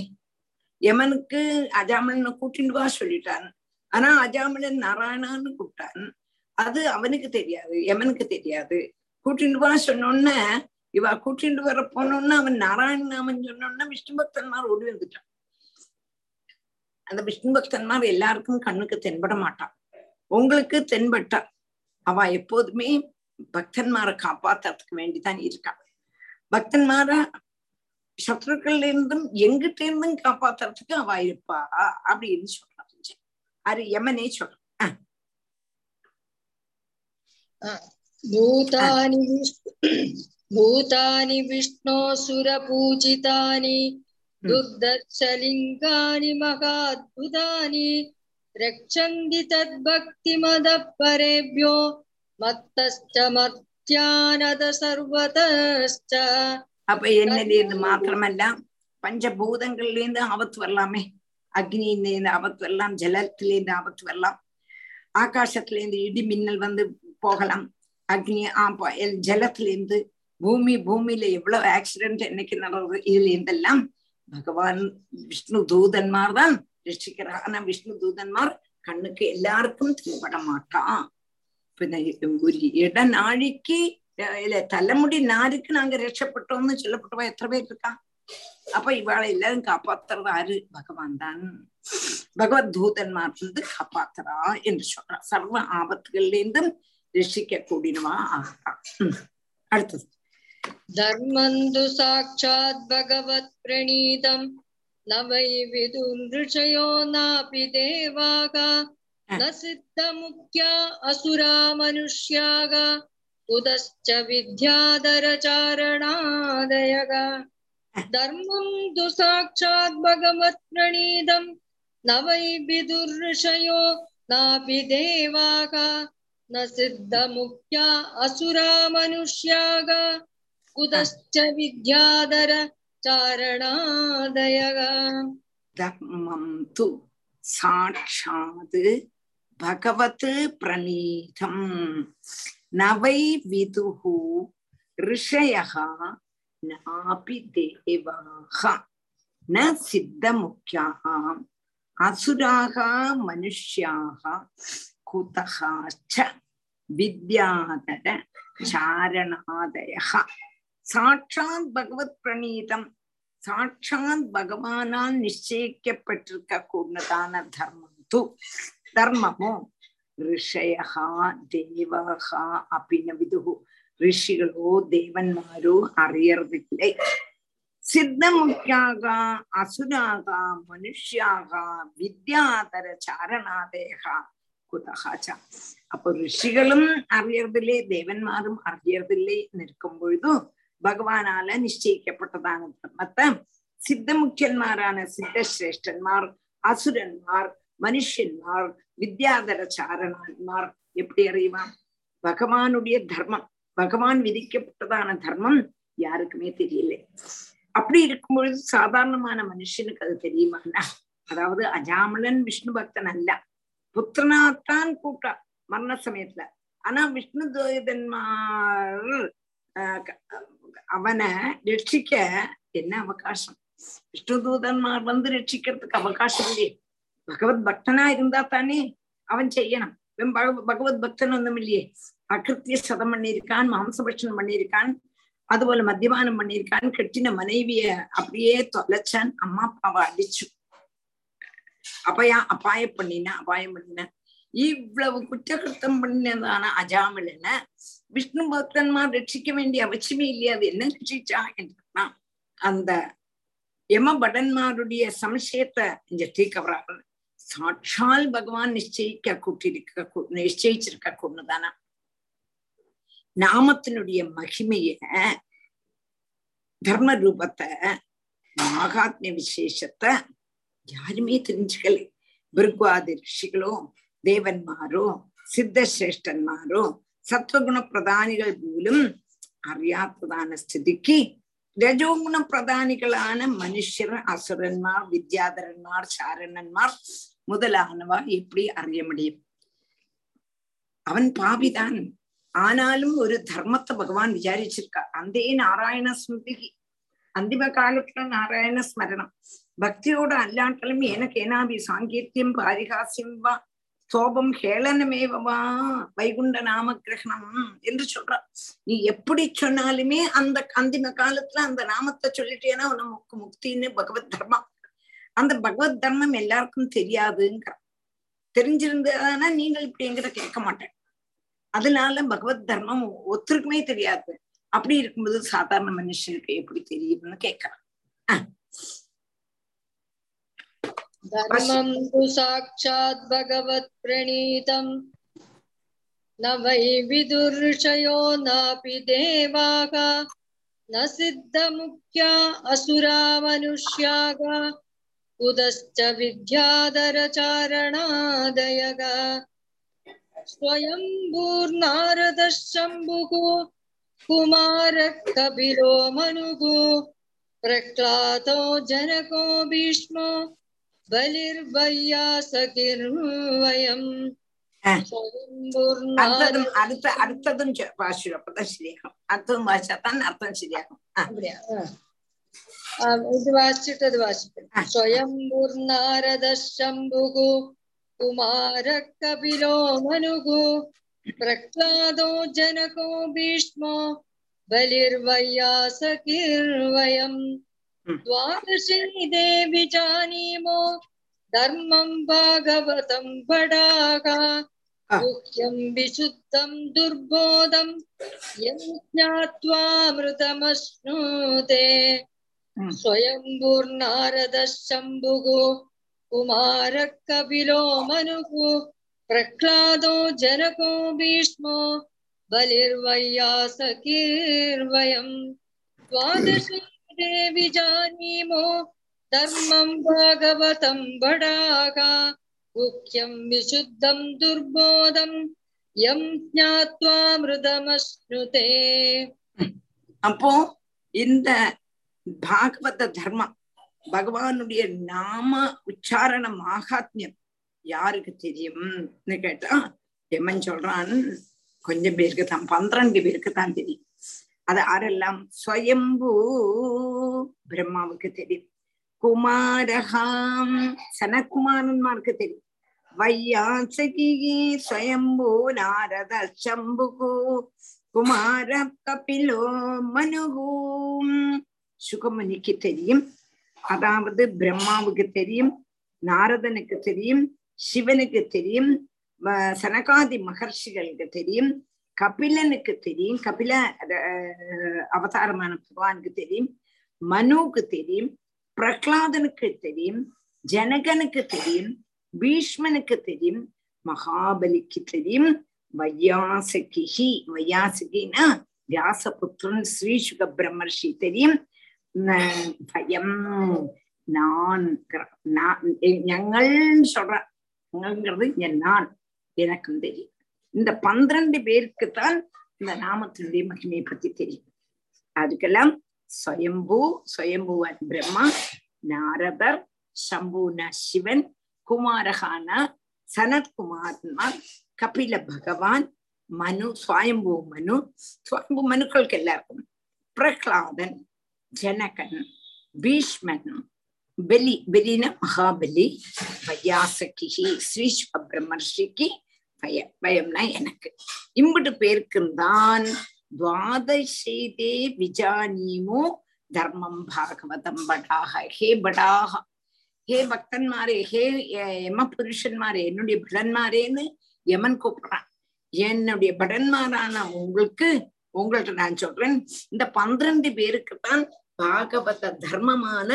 யமனுக்கு அஜாமலனை கூட்டிட்டு வா சொல்லிட்டான். ஆனா அஜாமலன் நாராயணான்னு கூப்பிட்டான். அது அவனுக்கு தெரியாது யமனுக்கு தெரியாது. கூட்டிட்டு வா சொன்னோன்ன இவ கூட்டிட்டு வர போனோம்னா அவன் நாராயண நாமன் சொன்னோன்னா விஷ்ணு பக்தன்மார் ஓடி வந்துட்டான். அந்த விஷ்ணு பக்தன்மார் எல்லாருக்கும் கண்ணுக்கு தென்பட மாட்டான். உங்களுக்கு தென்பட்டா அவ எப்போதுமே பக்தன்மாரை காப்பாத்துறதுக்கு வேண்டிதான் இருக்கான் பக்தன்மார சத்ருக்கள்ல இருந்தும் எங்கிட்ட இருந்தும் காப்பாத்துறதுக்கு அவ இருப்பா அப்படின்னு சொல்றான் அது யமனே சொல்றான் भूतानि भूतानि विष्णोऽसुरपूजितानि दुर्दर्शलिङ्गानि महाद्भुतानि रक्षन्ति तद्भक्तिमदः परेभ्यो मत्तश्च मर्त्यानद सर्वतश्च அப்ப என்னது மாத்திரமல்ல பஞ்சபூதங்கள்ல இருந்து ஆபத்து வரலாமே அக்னியில இருந்து ஆபத்து வரலாம் ஜலத்துல இருந்து ஆபத்து வரலாம் ஆகாசத்துல இருந்து இடி மின்னல் வந்து போகலாம் அக்னி ஆப்பா ஜலத்துல இருந்து பூமி பூமியில எவ்வளவு ஆக்சிடென்ட் என்னைக்கு நடக்குது இதுல இருந்தெல்லாம் பகவான் விஷ்ணு தூதன்மார் தான் രക്ഷിക്കറാണ് ആന വിഷ്ണു ദൂതന്മാർ കണ്ണുക്ക് എല്ലാവർക്കും தென்படமாட்டா പിന്നെ ഒരു ഇടനാഴിക്ക് இல்ல தலைமுடி நாருக்கு நாங்க ரட்சப்பட்டோம்னு சொல்லப்பட்டவா எத்தனை பேர் இருக்கா அப்ப இவாளை எல்லாரும் காப்பாத்துறது ஆறு பகவான் தான் பகவத் தூதன்மார் இருந்து காப்பாத்துறா என்று சொல்றா சர்வ ஆபத்துகள்ல இருந்தும் ரட்சிக்க கூடினவா ஆகிறா அடுத்தது தர்மந்து சாட்சாத் பகவத் பிரணீதம் न वै विदुर्ऋषयो नापि देवाः न सिद्धमुख्या असुरा मनुष्याः उदश्च विद्याधरचारणादयः धर्मं तु साक्षात् भगवत् प्रणीतम् न वै विदुर्ऋषयो नापि देवाः न सिद्धमुख्या असुरा मनुष्याः कुतश्च विद्याधर चारणादयः धर्मं तु साक्षात् भगवत् प्रणीतम् न वै विदुः ऋषयः नापि देवाः न सिद्धमुख्याः असुराः मनुष्याः कुतः च विद्यातर चारणादयः சாட்சாத் பகவத் பிரணீதம் சாட்சாத் பகவானால் நிச்சயிக்கப்பட்டிருக்க கூடதான தர்மம் து தர்மமும் ரிஷயா தேவகா அப்படின்னு விதுகு ரிஷிகளோ தேவன்மாரோ அறியறதில்லை. சித்தமுக்கியாக அசுராக மனுஷியாக வித்யாதர சாரணாதேகா குதகாச்சா. அப்போ ரிஷிகளும் அறியறதில்லை தேவன்மாரும் அறியறதில்லை நிற்கும் பொழுதும் பகவானால நிச்சயிக்கப்பட்டதான தர்மத்தை சித்த முக்கியன்மாரான சித்த சிரேஷ்டன்மார் அசுரன்மார் மனுஷன்மார் வித்யாதரச்சாரணான்மார் எப்படி அறிவான் பகவானுடைய தர்மம் பகவான் விதிக்கப்பட்டதான தர்மம் யாருக்குமே தெரியல. அப்படி இருக்கும் பொழுது சாதாரணமான மனுஷனுக்கு அது தெரியுமானா அதாவது அஜாமலன் விஷ்ணு பக்தன் அல்ல. புத்திரனாத்தான் கூட்டா மரண சமயத்துல. ஆனா விஷ்ணு தோயுதன்மார் அவனை ரட்சிக்க என்ன அவகாசம்? விஷ்ணு தூதன்மார் வந்து ரட்சிக்கிறதுக்கு அவகாசம் இல்லையே. பகவத் பக்தனா இருந்தா தானே அவன் செய்யணும். பகவத் பக்தன் ஒன்றும் இல்லையே. அகிருத்திய சதம் பண்ணியிருக்கான் மாம்சபட்சணம் பண்ணியிருக்கான் அதுபோல மத்தியபானம் பண்ணியிருக்கான் கெட்டின மனைவிய அப்படியே தொலைச்சான் அம்மா அப்பாவை அடிச்சு. அப்பயா அபாய பண்ணினா அபாயம் பண்ணின. இவ்வளவு குற்றகிருத்தம் பண்ணினதான அஜாமிலன விஷ்ணு பக்தன்மார் ரட்சிக்க வேண்டிய அவசியமே இல்லையா அது என்ன ரட்சிச்சா என்றா அந்த யமபடன்மாருடைய சம்சயத்தை இங்க தீக்கவராக சாட்சால் பகவான் நிச்சயிக்க கூட்டிருக்க நிச்சயிச்சிருக்க கொண்டுதானா நாமத்தினுடைய மகிமைய தர்ம ரூபத்தை மகாத்மிய விசேஷத்தை யாருமே தெரிஞ்சுக்கல. பிருக்வாதி ரிஷிகளோ தேவன்மாரோ சித்த சிரேஷ்டன்மாரோ சத்வகுண பிரதானிகள் போலும் അറിയാത്തതാണ് സ്ഥിതിക്ക് രജോഗുണ പ്രധാനികളാണ് മനുഷ്യർ അസുരന്മാർ വിദ്യാധരന്മാർ ചാരണന്മാർ முதலானவ எப்படி அறிய முடியும் அவன் பாவிதான் ஆனாலும் ஒரு தர்மத்தை பகவான் விசாரிச்சிருக்கா அந்தே நாராயண ஸ்மிருதி அந்திம காலத்துல நாராயண ஸ்மரணம் பக்தியோட அல்லாட்டாலும் எனக்கு ஏனாபி சாங்கீத்தியம் பாரிகாசியம் வா சோபம் ஹேளனமேவா வைகுண்ட நாம கிரகணம் என்று சொல்ற. நீ எப்படி சொன்னாலுமே அந்த அந்திம காலத்துல அந்த நாமத்தை சொல்லிட்டேன்னா உனக்கு முக்தின்னு பகவத் தர்மம் அந்த பகவத் தர்மம் எல்லாருக்கும் தெரியாதுங்கிற. தெரிஞ்சிருந்ததுன்னா நீங்கள் இப்படி கேட்க மாட்டேன். அதனால பகவத் தர்மம் ஒருத்தருக்குமே தெரியாது. அப்படி இருக்கும்போது சாதாரண மனுஷனுக்கு எப்படி தெரியும்னு கேட்கறான் धर्मं तु साक्षात् भगवत् प्रणीतम् न वै विदुर्षयो नापि देवाः। न सिद्धमुख्या असुरा मनुष्याः उदश्च विद्याधरचारणादयः। स्वयम्भूर्नारदः शम्भुः। कुमारः कपिलो मनुः प्रह्लादो जनको भीष्मो। ബലിർവയ്യാസകിർവയം അർത്ഥതും അടുത്ത അടുത്തതും വാശു അപ്പതാ ശരിയാകും അർത്ഥവും വാശാത്താൻ അർത്ഥം ശരിയാകും വാശിട്ട് അത് വാശിക്കും സ്വയംഭൂർ കുമാര കപിലോ മനുഗു പ്രഹ്ലാദോ ജനകോ ഭീഷ്മോ ബലിർവയ്യാസകിർവയം द्वादशी देवि जानीमो धर्मं भागवतं बडागा गुह्यं विशुद्धं दुर्बोधं यं ज्ञात्वामृतमश्नुते स्वयम्भुर्नारदः शम्भुः कुमारः मनुः प्रह्लादो जनको भीष्मो बलिर्वय्यासकीर्वयम् द्वादशी देवि जानीमो धर्मं भागवतं बडागा गुह्यं विशुद्धं दुर्बोधं यं ज्ञात्वामृतमश्नुते அப்போ இந்த பாகவத தர்மம் பகவானுடைய நாம உச்சாரண மாகாத்மியம் யாருக்கு தெரியும்னு கேட்டா எமன் சொல்றான் கொஞ்சம் பேருக்கு தான் பன்னிரண்டு பேருக்கு தான் தெரியும் அது ஆரெல்லாம் ஸ்வயம்பு பிரம்மாவுக்கு தெரியும். குமாரகாம் சனகுமாரன்மாருக்கு தெரியும். வையாசகி ஸ்வயம்பு நாரத சம்புகு குமார கபிலோ மனுகூம் சுகமுனிக்கு தெரியும். அதாவது பிரம்மாவுக்கு தெரியும் நாரதனுக்கு தெரியும் சிவனுக்கு தெரியும் சனகாதி மகர்ஷிகளுக்கு தெரியும் கபிலனுக்கு தெரியும். கபில அவதாரமான பகவானுக்கு தெரியும். மனுவுக்கு தெரியும். பிரகலாதனுக்கு தெரியும். ஜனகனுக்கு தெரியும். பீஷ்மனுக்கு தெரியும். மகாபலிக்கு தெரியும். வையாசகி வையாசகின்னா வியாசபுத்திரன் ஸ்ரீசுக பிரம்மர்ஷி தெரியும். பயம் நான் ஞங்கள் சொல்றேன். ஞங்கள்ங்கிறது என் நான் எனக்கும் தெரியும். இந்த பன்னிரண்டு பேருக்குத்தான் இந்த நாமத்தினுடைய மகிமையை பத்தி தெரியும். அதுக்கெல்லாம் சுயம்பு ஸ்வயம்புவன் பிரம்மா நாரதர் சம்பூனா சிவன் குமாரகான சனத்குமார்மார் கபில பகவான் மனு சுவாயம்பு மனு சுவாயம்பு மனுக்களுக்கு எல்லாருக்கும். பிரகலாதன் ஜனகன் பீஷ்மன் பலி பலின மகாபலி வையாசகி ஸ்ரீஸ்வ பிரம்மர்ஷிக்கு பயம் பயம்னா எனக்கு. இம்பிட்டு பேருக்குந்தான் துவாதசேதே விஜானீமோ தர்மம் பாகவதம் படாக ஹே படாக ஹே பக்தன்மாரே ஹே எ- யம புருஷன்மாரே என்னுடைய படன்மாரேன்னு யமன் கூப்பிடுறான். என்னுடைய படன்மாரான உங்களுக்கு உங்கள்கிட்ட நான் சொல்றேன். இந்த பன்னிரண்டு பேருக்கு தான் பாகவத தர்மமான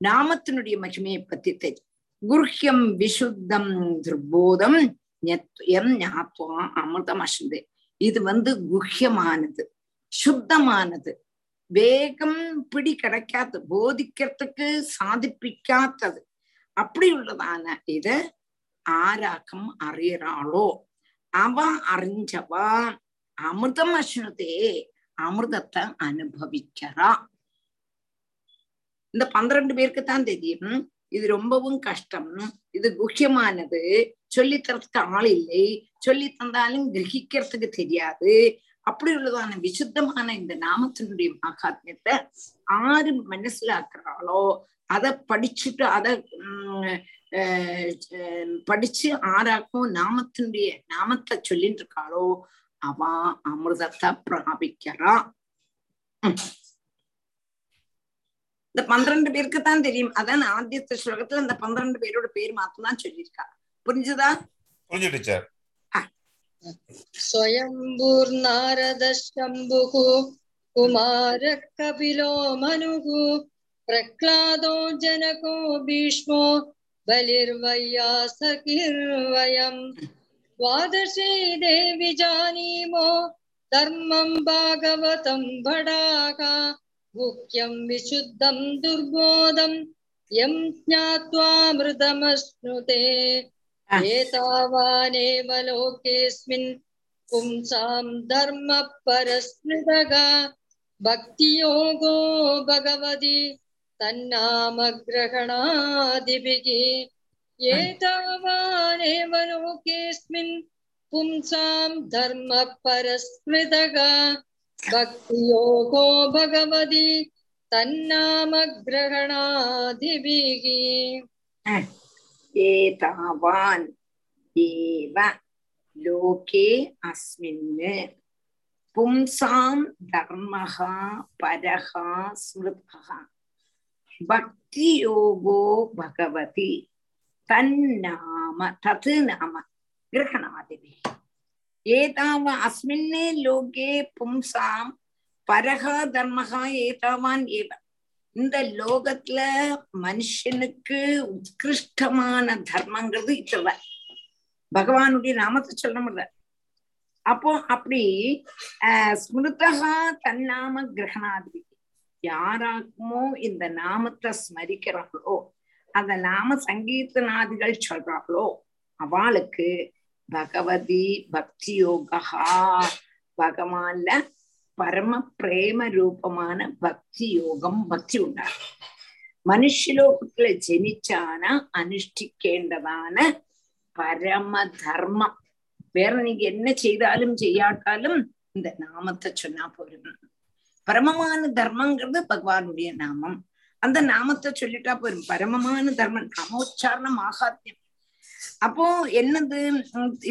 நாமத்தினுடைய மகிமையை பத்தி தெரியும். குருஹ்யம் விசுத்தம் துர்போதம் எம் ஞாத்வா அமிர்தம் அசுந்தே இது வந்து குஹ்யமானது சுத்தமானது. வேகம் பிடி கிடைக்காது போதிக்கிறதுக்கு சாதிப்பிக்காதது. அப்படி உள்ளதான இத ஆராக்கம் அறியறாளோ? அவ அறிஞ்சவா? அமிர்தம் அசுனதே அமிர்தத்தை அனுபவிக்கிறா. இந்த பன்னிரண்டு பேருக்கு தான் தெரியும். இது ரொம்பவும் கஷ்டம். இது குஹ்யமானது. சொல்லித்தரத்துக்கு ஆள் இல்லை. சொல்லி தந்தாலும் கிரகிக்கிறதுக்கு தெரியாது. அப்படி உள்ளதான விசுத்தமான இந்த நாமத்தினுடைய மகாத்மியத்தை ஆறு மனசிலாக்குறாளோ அதை படிச்சுட்டு அதை உம் படிச்சு ஆறாக்கும் நாமத்தினுடைய நாமத்தை சொல்லிட்டு இருக்காளோ அவ அமிர்தத்தை பிராபிக்கிறா. இந்த பன்னிரண்டு பேருக்கு தான் தெரியும். அதான் ஆத்தியத்த ஸ்லோகத்துல இந்த பன்னிரண்டு பேரோட பேர் மாத்தம் தான் சொல்லியிருக்கா. புரிஞ்சுதா புரிஞ்சு டீச்சர் स्वयम्भूर्नारदः शम्भुः कुमारः कपिलो मनुः प्रह्लादो जनको भीष्मो बलिर्वय्यासकिर्वयम् द्वादशी देवि जानीमो धर्मं भागवतं भडाका गुह्यं विशुद्धं दुर्बोधं यं ज्ञात्वामृतमश्नुते Ah. एतावानेव लोकेऽस्मिन् पुंसां धर्मः परस्मृतः भक्तियोगो भगवति तन्नामग्रहणादिभिः। एतावानेव लोकेऽस्मिन् पुंसां धर्मः परस्मृतः भक्तियोगो भगवति तन्नामग्रहणादिभिः। एतावान् एव लोके अस्मिन् पुंसां धर्मः परः स्मृतः। भक्तियोगो भगवति। तन्नाम तत् नाम एताव अस्मिन् लोके पुंसां, परः, धर्मः एतावान् एव। இந்த லோகத்துல மனுஷனுக்கு உத்கிருஷ்டமான தர்மங்கிறது இல்ல பகவானுடைய நாமத்தை சொல்ல முடியல. அப்போ அப்படி ஆஹ் ஸ்மிருதகா தன்னாம கிரகணாதி. யாராக்குமோ இந்த நாமத்தை ஸ்மரிக்கிறாங்களோ அந்த நாம சங்கீர்த்தனாதிகள் சொல்றாங்களோ அவளுக்கு பகவதி பக்தி யோகா பகவான்ல പരമ പ്രേമരൂപമാണ് ഭക്തിയോഗം ഭക്തി ഉണ്ടാകും മനുഷ്യലോകത്തില് ജനിച്ചാണ് അനുഷ്ഠിക്കേണ്ടതാണ് പരമധർമ്മം. വേറെ நீங்க என்ன ചെയ്താലും செய்யாட்டாலும் இந்த நாமத்தை சொன்னா போரும் பரமமான தர்மங்கிறது பகவானுடைய நாமம் அந்த நாமத்தை சொல்லிட்டா போரும் பரமமான தர்மம் நாமோச்சாரணம் ஆகாத்தியம் அப்போ என்னது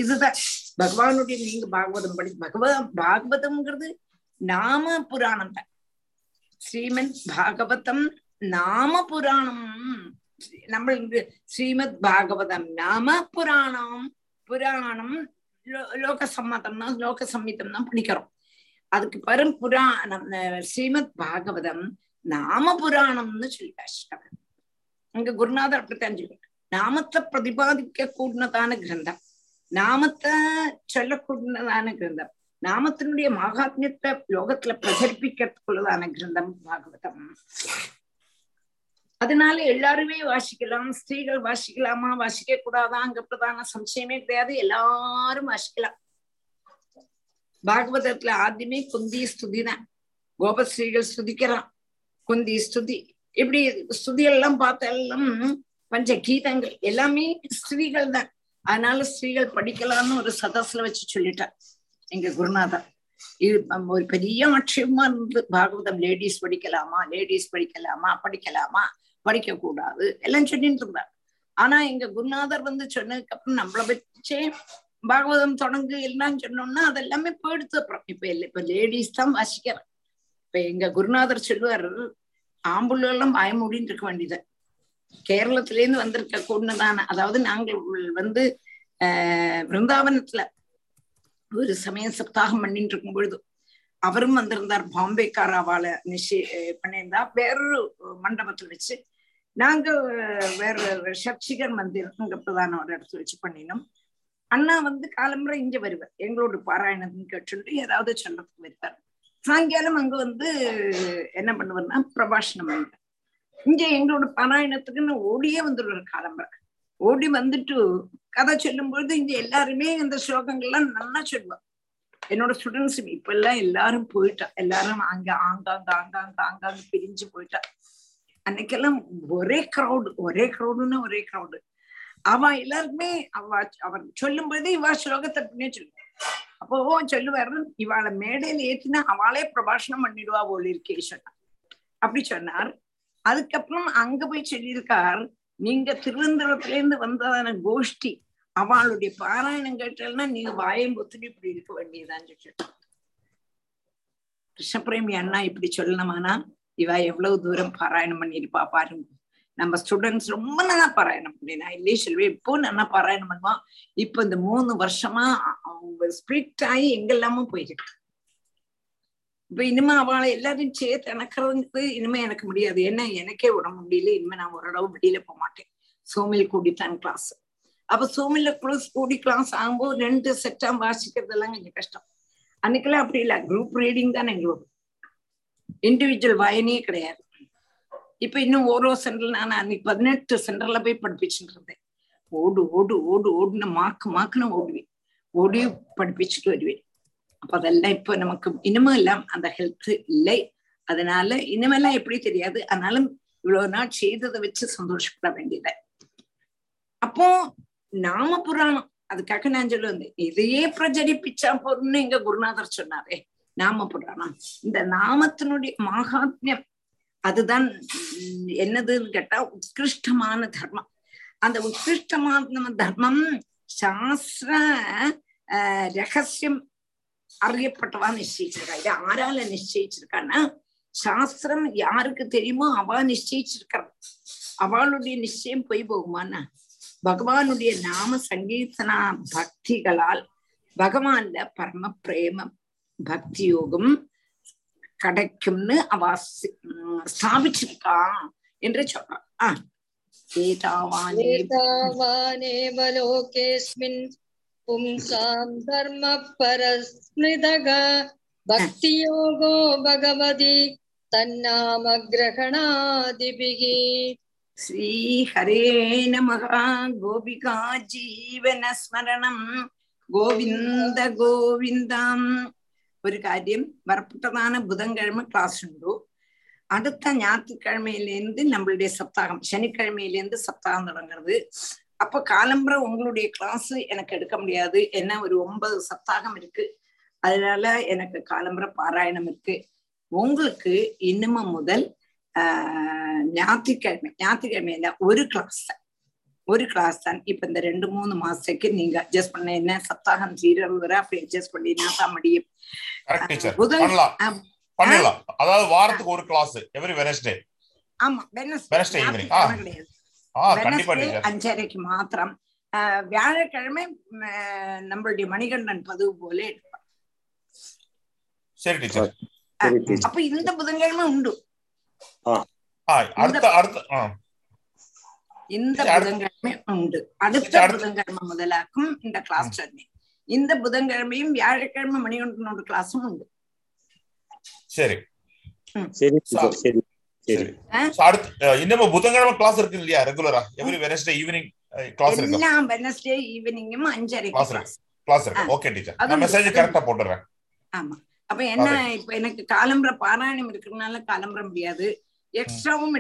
இதுதான் பகவானுடைய நீங்க பாகவதம் படி பகவ பாகவதம்ங்கிறது நாம புராணம் தான். ஸ்ரீமத் பாகவதம் நாம புராணம். நம்ம இங்கு ஸ்ரீமத் பாகவதம் நாம புராணம். புராணம் லோ- லோக சம்மதம் தான் லோக அதுக்கு பெரும் புராணம் ஸ்ரீமத் பாகவதம் நாம புராணம்னு சொல்லிட்டாரு அங்க குருநாதர் அப்படித்தான் சொல்லி நாமத்தை பிரதிபாதிக்க கூடினதான கிரந்தம். நாமத்தை சொல்லக்கூடியதான கிரந்தம். நாமத்தினுடைய மகாத்மியத்தை லோகத்துல பிரசரிப்பிக்கிறதுக்குள்ளதான கிரந்தம் பாகவதம். அதனால எல்லாருமே வாசிக்கலாம் ஸ்திரீகள் வாசிக்கலாமா வாசிக்க கூடாதாங்கிறதான சம்சயமே கிடையாது எல்லாரும் வாசிக்கலாம். பாகவதத்துல ஆദ്യമേ குந்தி ஸ்துதி தான் கோபஸ்ரீகள் ஸ்துதிக்கிறான். குந்தி ஸ்துதி. இப்படி ஸ்துதியெல்லாம் பார்த்தெல்லாம் பஞ்ச கீதங்கள் எல்லாமே ஸ்திரீகள் தான் அதனால ஸ்திரீகள் படிக்கலாம்னு ஒரு சதஸ்ல வச்சு சொல்லிட்டார். எங்க குருநாதர் இது ஒரு பெரிய ஆட்சியமா இருந்து பாகவதம் லேடிஸ் படிக்கலாமா? லேடிஸ் படிக்கலாமா? படிக்கலாமா? படிக்க கூடாது எல்லாம் சொல்லிட்டு இருந்தார். ஆனா எங்க குருநாதர் வந்து சொன்னதுக்கு அப்புறம் நம்மள வச்சே பாகவதம் தொடங்கு எல்லாம் சொன்னோம்னா அதெல்லாமே போயிடுத்து அப்புறம். இப்ப இல்ல இப்ப லேடிஸ் தான் வாசிக்கிறேன் இப்ப எங்க குருநாதர் சொல்லுவார் ஆம்புள்ள எல்லாம் பயமுடின்னு இருக்க வேண்டியது. கேரளத்துல இருந்து வந்திருக்க கூடதான அதாவது நாங்கள் வந்து ஆஹ் பிருந்தாவனத்துல ஒரு சமயம் சப்தாகம் பண்ணிட்டு இருக்கும் பொழுது அவரும் வந்திருந்தார். பாம்பேக்காராவால நிச்சய பண்ணியிருந்தா. வேறொரு மண்டபத்துல வச்சு நாங்க வேற சர்ச்சிகர் மந்திரம் பிரதான ஒரு இடத்துல வச்சு பண்ணினோம். அண்ணா வந்து காலம்புரை இங்க வருவார். எங்களோட பாராயணம் கேட்டு ஏதாவது சொல்றதுக்கு வருவார். சாயங்காலம் அங்க வந்து என்ன பண்ணுவார்னா பிரபாஷணம் பண்ணுவார். இங்க எங்களோட பாராயணத்துக்குன்னு ஓடியே வந்துடுவார் காலம்புரை. ஓடி வந்துட்டு கதை சொல்லும் பொழுது இங்க எல்லாருமே இந்த ஸ்லோகங்கள்லாம் நல்லா சொல்லுவான் என்னோட ஸ்டூடெண்ட்ஸ் இப்ப எல்லாம் எல்லாரும் போயிட்டா எல்லாரும் அங்க ஆங்காங்க ஆங்காங்க ஆங்காங்க பிரிஞ்சு போயிட்டா. அன்னைக்கெல்லாம் ஒரே க்ரௌடு ஒரே க்ரௌடுன்னா ஒரே க்ரௌடு அவ எல்லாருக்குமே அவ அவர் சொல்லும் பொழுது இவா ஸ்லோகத்தை அப்படின்னே சொல்லுவா. அப்போ சொல்லுவாரு இவாளை மேடையில ஏற்றினா அவளே பிரபாஷணம் பண்ணிடுவா போல இருக்கே சொன்னார் அப்படி சொன்னார். அதுக்கப்புறம் அங்க போய் சொல்லியிருக்கார் நீங்க திருவனந்தபுரத்துல இருந்து வந்ததான கோஷ்டி அவளுடைய பாராயணம் கேட்டால்னா நீங்க வாயம் பொத்துட்டு இப்படி இருக்க வேண்டியதான்னு சொல்லிட்டு கிருஷ்ணபிரேமி அண்ணா இப்படி சொல்லணுமானா இவ எவ்வளவு தூரம் பாராயணம் பண்ணிருப்பா பாருங்க. நம்ம ஸ்டூடெண்ட்ஸ் ரொம்ப நல்லா பாராயணம் பண்ணினா இல்லையே சொல்லுவேன் இப்போ நல்லா பாராயணம் பண்ணுவான் இப்ப இந்த மூணு வருஷமா அவங்க ஸ்பிரிட் ஆகி எங்கெல்லாமும் போயிருக்கு. இப்ப இனிமே அவளை எல்லாரையும் சேர்த்து இணக்கிறது இனிமே எனக்கு முடியாது. ஏன்னா எனக்கே உடம்பு முடியல. இனிமே நான் ஓரளவு வெளியில போக மாட்டேன். சோமில் கூடித்தான் கிளாஸ் அப்ப சோமில க்ளோஸ் கூடி கிளாஸ் ஆகும்போது ரெண்டு செட்டா வாசிக்கிறதெல்லாம் கொஞ்சம் கஷ்டம். அன்னைக்கெல்லாம் அப்படி இல்லை. குரூப் ரீடிங் தான் எங்களுக்கு இண்டிவிஜுவல் வாயனையே கிடையாது. இப்ப இன்னும் ஓரோ சென்டர்ல நான் அன்னைக்கு பதினெட்டு சென்டர்ல போய் படிப்பிச்சுட்டு இருந்தேன். ஓடு ஓடு ஓடு ஓடுன்னு மாக்கு மாக்குன்னு ஓடுவேன். ஓடி படிப்பிச்சுட்டு வருவேன். அப்ப அதெல்லாம் இப்ப நமக்கு இனிமே எல்லாம் அந்த ஹெல்த் இல்லை. அதனால இனிமெல்லாம் எப்படி தெரியாது. ஆனாலும் இவ்வளவு நாள் செய்ததை வச்சு சந்தோஷப்பட வேண்டியது. அப்போ நாம புராணம். அதுக்காக நான் சொல்லுவேன் இதையே பிரச்சரிப்பிச்சா போறோம்னு எங்க குருநாதர் சொன்னாரே. நாம புராணம். இந்த நாமத்தினுடைய மகாத்மியம் அதுதான் என்னதுன்னு கேட்டா உத்கிருஷ்டமான தர்மம். அந்த உத்கிருஷ்டமான தர்மம் சாஸ்திர ரகசியம் அறியப்பட்டவா நிச்சயிச்சிருக்கா? இது ஆரால நிச்சயிச்சிருக்கான்னா சாஸ்திரம் யாருக்கு தெரியுமோ அவ நிச்சயிச்சிருக்கிறான் அவளுடைய நிச்சயம் போய் போகுமான்னா பகவானுடைய நாம சங்கீர்த்தனா பக்திகளால் பகவான்ல பரம பிரேம பக்தி யோகம் கிடைக்கும்னு அவ ஸ்தாபிச்சிருக்கா என்று சொல்றான். ஏதாவானே पुंसां धर्मः परस्मृतः भक्तियोगो भगवति तन्नामग्रहणादिभिः श्रीहरे नमः गोपिका जीवनस्मरणं ഗോവിന്ദ ഗോവിന്ദം ഒരു കാര്യം വരപ്പെട്ടതാണ് ബുധൻകിഴമ ക്ലാസ് ഉണ്ടു അടുത്ത ഞായറ്റുക്കിഴമയിലേന്ത് നമ്മളുടെ സപ്താഹം ശനിക്കിഴമയിലേന്ത് സപ്താഹം തുടങ്ങുന്നത് அப்ப காலம்பரை உங்களுடைய கிளாஸ் எனக்கு எடுக்க முடியாது. என்ன ஒரு ஒன்பது சப்தாகம் இருக்கு. அதனால எனக்கு காலம்பரை பாராயணம் இருக்கு. உங்களுக்கு இன்னும் முதல் ஆஹ் ஞாயிற்றுக்கிழமை ஞாயிற்றுக்கிழமையில ஒரு கிளாஸ் ஒரு கிளாஸ் தான். இப்ப இந்த ரெண்டு மூணு மாசத்துக்கு நீங்க அட்ஜஸ்ட் பண்ண என்ன சப்தாகம் தீரவு வர அப்படி அட்ஜஸ்ட் பண்ணினா தான் முடியும்? புதன் அதாவது வாரத்துக்கு ஒரு கிளாஸ் எவ்ரி வெனஸ்டே ஆமா வெனஸ்டே அஞ்சரைக்கு மாத்திரம். வியாழக்கிழமை நம்மளுடைய மணிகண்டன் பதிவு போல எடுப்பார் சரி டீச்சர். சரி டீச்சர். அப்ப இந்த புதன்கிழமை உண்டு. இந்த புதன்கிழமை உண்டு. அடுத்த- புதன்கிழமை முதலாக்கும் இந்த கிளாஸ் சொன்னேன் இந்த புதன்கிழமையும் வியாழக்கிழமை மணிகண்டனோட கிளாஸும் உண்டு. சரி. சரி. டீச்சர் சரி. சரி. சரி So, அடுத்து அஹ், இன்னும் புதன்கிழமை கிளாஸ் இருக்கு இல்லையா? ரெகுலரா எவ்ரி வெனஸ்டே ஈவினிங் கிளாஸ் இருக்கு? எல்லா வெனஸ்டே ஈவினிங்கும் அஞ்சரைக்கு கிளாஸ் கிளாஸ் இருக்கு கிளாஸ் இருக்கு? ஆ. ஓகே டீச்சர் நான் மெசேஜ் அது- கரெக்டா போட்டுறேன். ஆமா. அப்ப என்ன. இப்ப எனக்கு காலம்பர பாராயணம் இருக்கிறதுனால காலம்பர முடியாது. எக்ஸ்ட்ராவும்